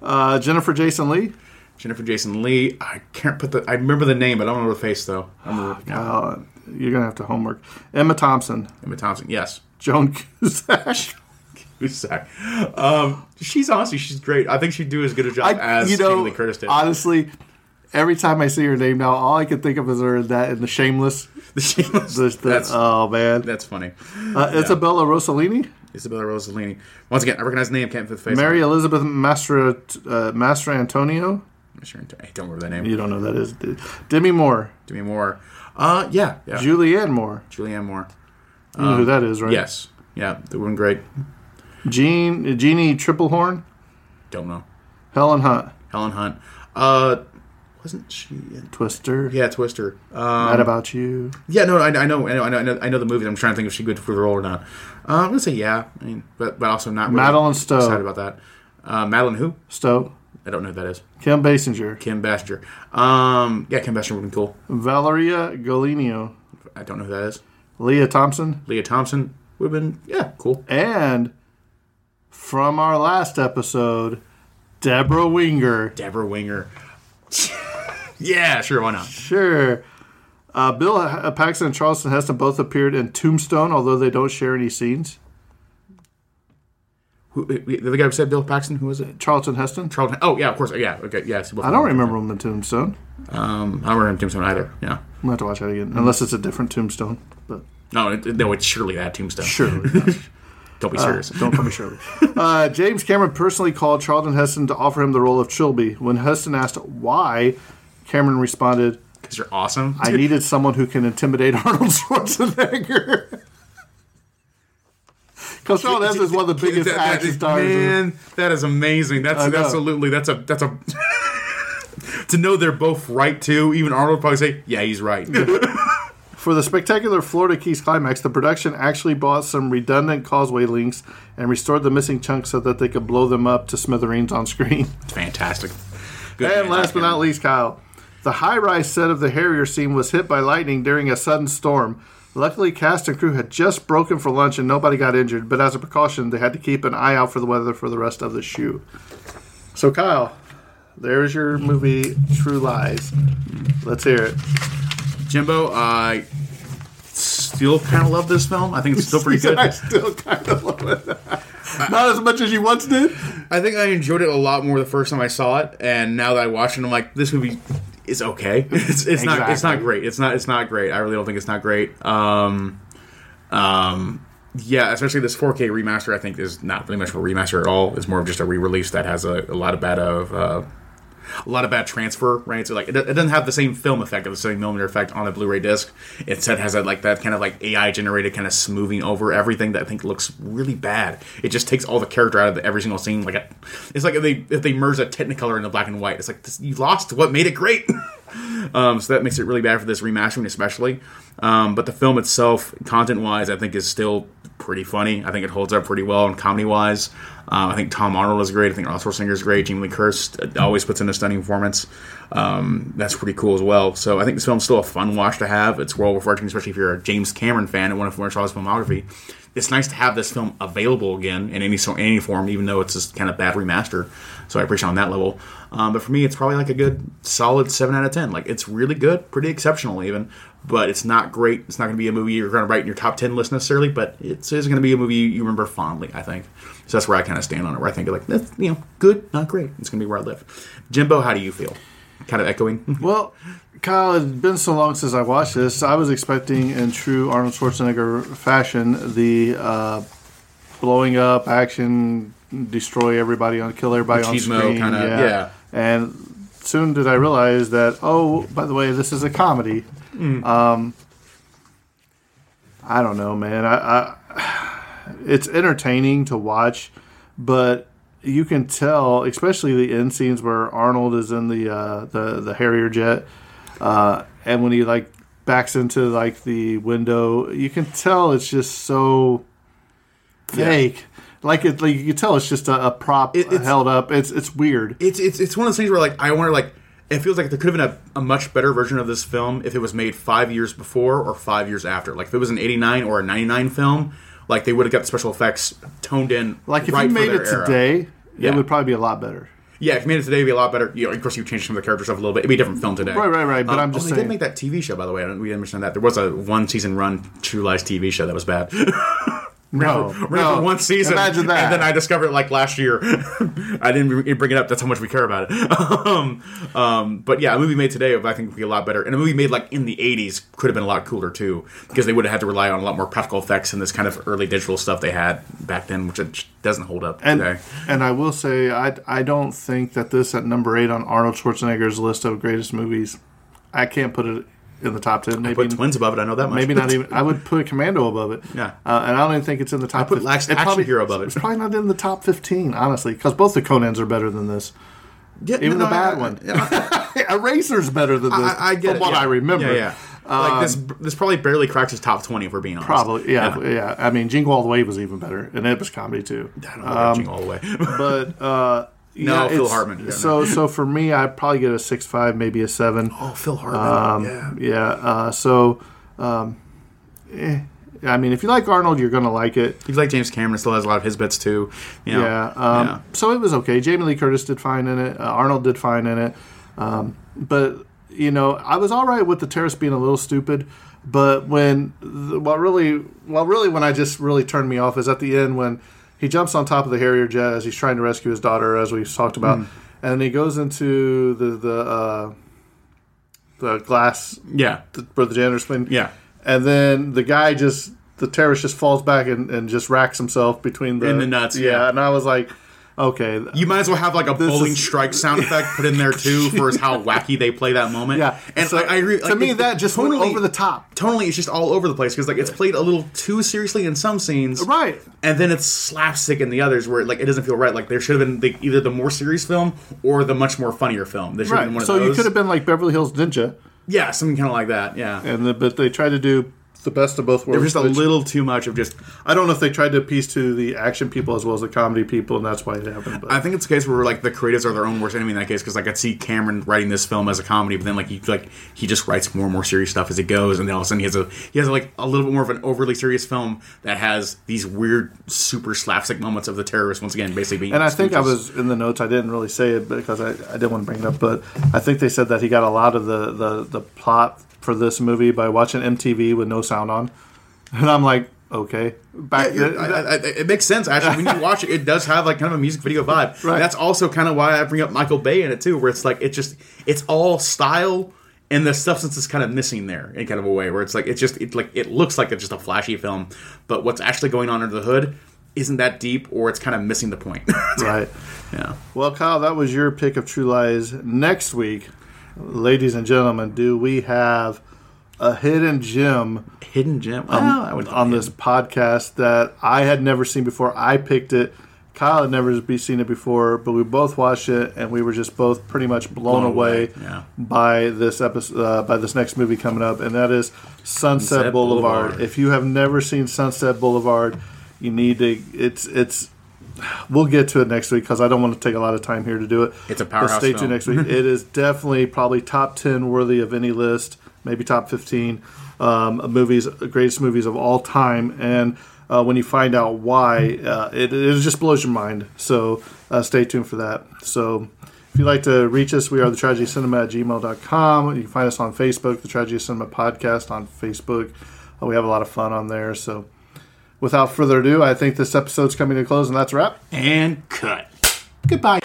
Uh, Jennifer Jason Leigh. Jennifer Jason Leigh. I can't put the. I remember the name, but I don't remember the face though. I remember yeah. Uh, you're gonna have to homework. Emma Thompson. Emma Thompson. Yes. Joan Cusack. Cusack. Um, she's honestly, she's great. I think she'd do as good a job as you Jamie know, Lee Curtis did. honestly, every time I see her name now, all I can think of is her in that in the Shameless. The Shameless- The- the- that's oh man, that's funny. uh, Isabella Rossellini, Isabella Rossellini. Once again, I recognize the name. Can't put the face. Mary on Elizabeth Mastra uh, Mastra Antonio. I don't remember that name. You don't know who that is. Demi Moore, Demi Moore. Uh, yeah, yeah. Julianne Moore. Julianne Moore. You know who that is, right? Yes. Yeah, they were great. Jean Jeannie Tripplehorn, Don't know. Helen Hunt, Helen Hunt. Uh, wasn't she? In, Twister. yeah, Twister. Um, Mad about you. Yeah, no, I, I know, I know, I know, I know, the movie. I'm trying to think if she good for the role or not. Uh, I'm gonna say yeah. I mean, but but also not. Really Madeleine Stowe. Excited about that. Uh, Madeline who? Stowe. I don't know who that is. Kim Basinger. Kim Basinger. Um, yeah, Kim Basinger would be cool. Valeria Golino. I don't know who that is. Lea Thompson. Lea Thompson would have been yeah, cool. And from our last episode, Debra Winger. Debra Winger. yeah, sure, why not? Sure. Uh, Bill Paxton and Charlton Heston both appeared in Tombstone, although they don't share any scenes. Who, the guy who said Bill Paxton. Who was it? Charlton Heston. Charlton. Oh yeah, of course. Yeah. Okay. Yes. I don't remember him in Tombstone. Um, I don't remember Tombstone either. Yeah. I'm have to watch that again, unless it's a different Tombstone. But No, it, no, it's surely that Tombstone. surely, Don't be serious. don't call me Shirley. Uh, James Cameron personally called Charlton Heston to offer him the role of Trilby. When Heston asked why, Cameron responded, Because you're awesome. "I needed someone who can intimidate Arnold Schwarzenegger." Because Charlton Heston is one of the biggest That- that action is- stars. in- Man, that is amazing. That's absolutely that's a that's a to know they're both right too. Even Arnold would probably say, "Yeah, he's right." For the spectacular Florida Keys climax, the production actually bought some redundant causeway links and restored the missing chunks so that they could blow them up to smithereens on screen. Fantastic. Good and man, last but not least, Kyle, the high-rise set of the Harrier scene was hit by lightning during a sudden storm. Luckily, cast and crew had just broken for lunch and nobody got injured, but as a precaution, they had to keep an eye out for the weather for the rest of the shoot. So, Kyle, there's your movie, True Lies. Let's hear it. Jimbo, I still kind of love this film. I think it's still pretty good. I still kind of love it. Not as much as you once did. I think I enjoyed it a lot more the first time I saw it, and now that I watched it, I'm like, this movie is okay. It's, it's not it's not great. It's not it's not great. I really don't think it's not great. Um, um, yeah, especially this 4K remaster. I think is not really much of a remaster at all. It's more of just a re-release that has a, a lot of bad of. Uh, a lot of bad transfer, right? So like, it, it doesn't have the same film effect of the same millimeter effect on a Blu-ray disc. Instead has that like that kind of like AI generated kind of smoothing over everything that I think looks really bad. It just takes all the character out of every single scene. Like, it, it's like if they if they merge a Technicolor into black and white. It's like this, you lost what made it great. um, so that makes it really bad for this remastering, especially. Um, but the film itself, content wise, I think is still pretty funny. I think it holds up pretty well, and comedy wise, um, I think Tom Arnold is great. I think Arnold Schwarzenegger is great. Jamie Lee Curtis always puts in a stunning performance. Um, that's pretty cool as well. So I think this film's still a fun watch to have. It's well watching, especially if you're a James Cameron fan and want to watch all his filmography. It's nice to have this film available again in any so any form, even though it's this kind of bad remaster. So I appreciate on that level. Um, but for me, it's probably like a good solid seven out of ten. Like it's really good, pretty exceptional even. But it's not great. It's not going to be a movie you're going to write in your top ten list necessarily. But it is going to be a movie you remember fondly. I think. So that's where I kind of stand on it. Where I think like that's you know good, not great. It's going to be where I live. Jimbo, how do you feel? Kind of echoing. Well, Kyle, it's been so long since I watched this. I was expecting, in true Arnold Schwarzenegger fashion, the uh, blowing up action, destroy everybody on, kill everybody on screen. kinda- yeah. And soon did I realize that. Oh, by the way, this is a comedy. Mm. Um, I don't know, man. I, I it's entertaining to watch, but you can tell, especially the end scenes where Arnold is in the uh, the the Harrier jet, uh, and when he like backs into like the window, you can tell it's just so fake. Like it, like you can tell it's just a, a prop It- held up. It's it's weird. it's it's it's one of those things where like I wonder like it feels like there could have been a, a much better version of this film if it was made five years before or five years after. Like if it was an eighty nine or a ninety nine film, like they would have got the special effects toned in. Like if right you made it era. today, Yeah. it would probably be a lot better. Yeah, if you made it today, it'd be a lot better. You know, of course, you changed some of the character stuff a little bit. It'd be a different film today. Right, right, right, but um, I'm oh, just they saying- did make that TV show, by the way. I don't, we didn't mention that. There was a one season run True Lies TV show that was bad. No, ran no. for one season. Imagine that. And then I discovered it like last year. I didn't bring it up. That's how much we care about it. um, um, but yeah, a movie made today, I think, would be a lot better. And a movie made like in the '80s could have been a lot cooler too, because they would have had to rely on a lot more practical effects and this kind of early digital stuff they had back then, which doesn't hold up And today. and I will say I I don't think that this at number eight on Arnold Schwarzenegger's list of greatest movies. I can't put it in the top ten. Maybe Put twins above it. I know that much. maybe not even. I would put Commando above it. Yeah. uh, and I don't even think it's in the top. put 15. Last It Action Hero above it. It's probably not in the top fifteen, honestly, because both the Conans are better than this. Yeah, Even no, the bad I- one. yeah. Eraser's better than this. I, I get from it. what yeah. I remember. Yeah, yeah. like this, this probably barely cracks his top twenty if we're being honest. Probably, yeah, yeah, I mean, Jingle All the Way was even better, and it was comedy too. I don't know about Jingle all the way. But uh, No, yeah, Phil Hartman, yeah, so, so for me, I'd probably get a six five, maybe a seven. oh, Phil Hartman. yeah. Yeah. Uh, so, um, eh, I mean, if you like Arnold, you're gonna like it. He's like James Cameron. Still has a lot of his bits too. You know, Yeah. Um, yeah. So it was okay. Jamie Lee Curtis did fine in it. Uh, Arnold did fine in it. Um, but you know, I was all right with the terrorist being a little stupid. But when the, what really, well, really, when I just really turned me off is at the end when he jumps on top of the Harrier jet as he's trying to rescue his daughter, as we talked about, Mm. and he goes into the the uh, the glass Yeah. where the janitor's been. Yeah. And then the guy just the terrorist just falls back and, and just racks himself between the In the nuts, yeah. And I was like, okay, You might as well have like a bowling is- strike sound effect put in there too for how wacky they play that moment. yeah. and So, I, I agree. To me, that just went over the top. Totally, it's just all over the place because like it's played a little too seriously in some scenes, Right. And then it's slapstick in the others where like it doesn't feel right. Like there should have been the, either the more serious film or the much more funnier film. There should have been one Right. of So those. you could have been like Beverly Hills Ninja. Yeah, something kind of like that. Yeah. and the, but they tried to do the best of both There worlds. was just a which- little too much of just. I don't know if they tried to appease to the action people as well as the comedy people, and that's why it happened. But I think it's a case where like the creatives are their own worst enemy in that case because like I could see Cameron writing this film as a comedy, but then like he like he just writes more and more serious stuff as it goes, and then all of a sudden he has a he has like a little bit more of an overly serious film that has these weird super slapstick moments of the terrorists once again basically being. And I think I stooges. was in the notes. I didn't really say it because I, I didn't want to bring it up, but I think they said that he got a lot of the, the, the plot for this movie by watching MTV with no sound on, and I'm like, okay, back. Yeah, I, I, I- it makes sense actually when you watch it. It does have like kind of a music video vibe. Right. That's also kind of why I bring up Michael Bay in it too, where it's like it just it's all style and the substance is kind of missing there in kind of a way where it's like it's just it like it looks like it's just a flashy film, but what's actually going on under the hood isn't that deep or it's kind of missing the point. right. yeah. Well, Kyle, that was your pick of True Lies. Next week, ladies and gentlemen, do we have a hidden gem Hidden gem. um, Well, I would on this podcast that I had never seen before? I picked it. Kyle had never be seen it before, but we both watched it and we were just both pretty much blown, Blown away, away, yeah. by this episode, uh, by this next movie coming up, and that is Sunset, Sunset Boulevard. Boulevard. If you have never seen Sunset Boulevard, you need to. It's it's. We'll get to it next week because I don't want to take a lot of time here to do it. It's a But powerhouse stay tuned next week. it is definitely probably top ten worthy of any list, maybe top fifteen um, movies, greatest movies of all time. And uh, when you find out why, uh, it, it just blows your mind. So uh, stay tuned for that. So if you'd like to reach us, we are the tragedy cinema at gmail.com. You can find us on Facebook, the Tragedy Cinema Podcast on Facebook. Uh, we have a lot of fun on there. So without further ado, I think this episode's coming to a close, and that's a wrap. And cut. Goodbye.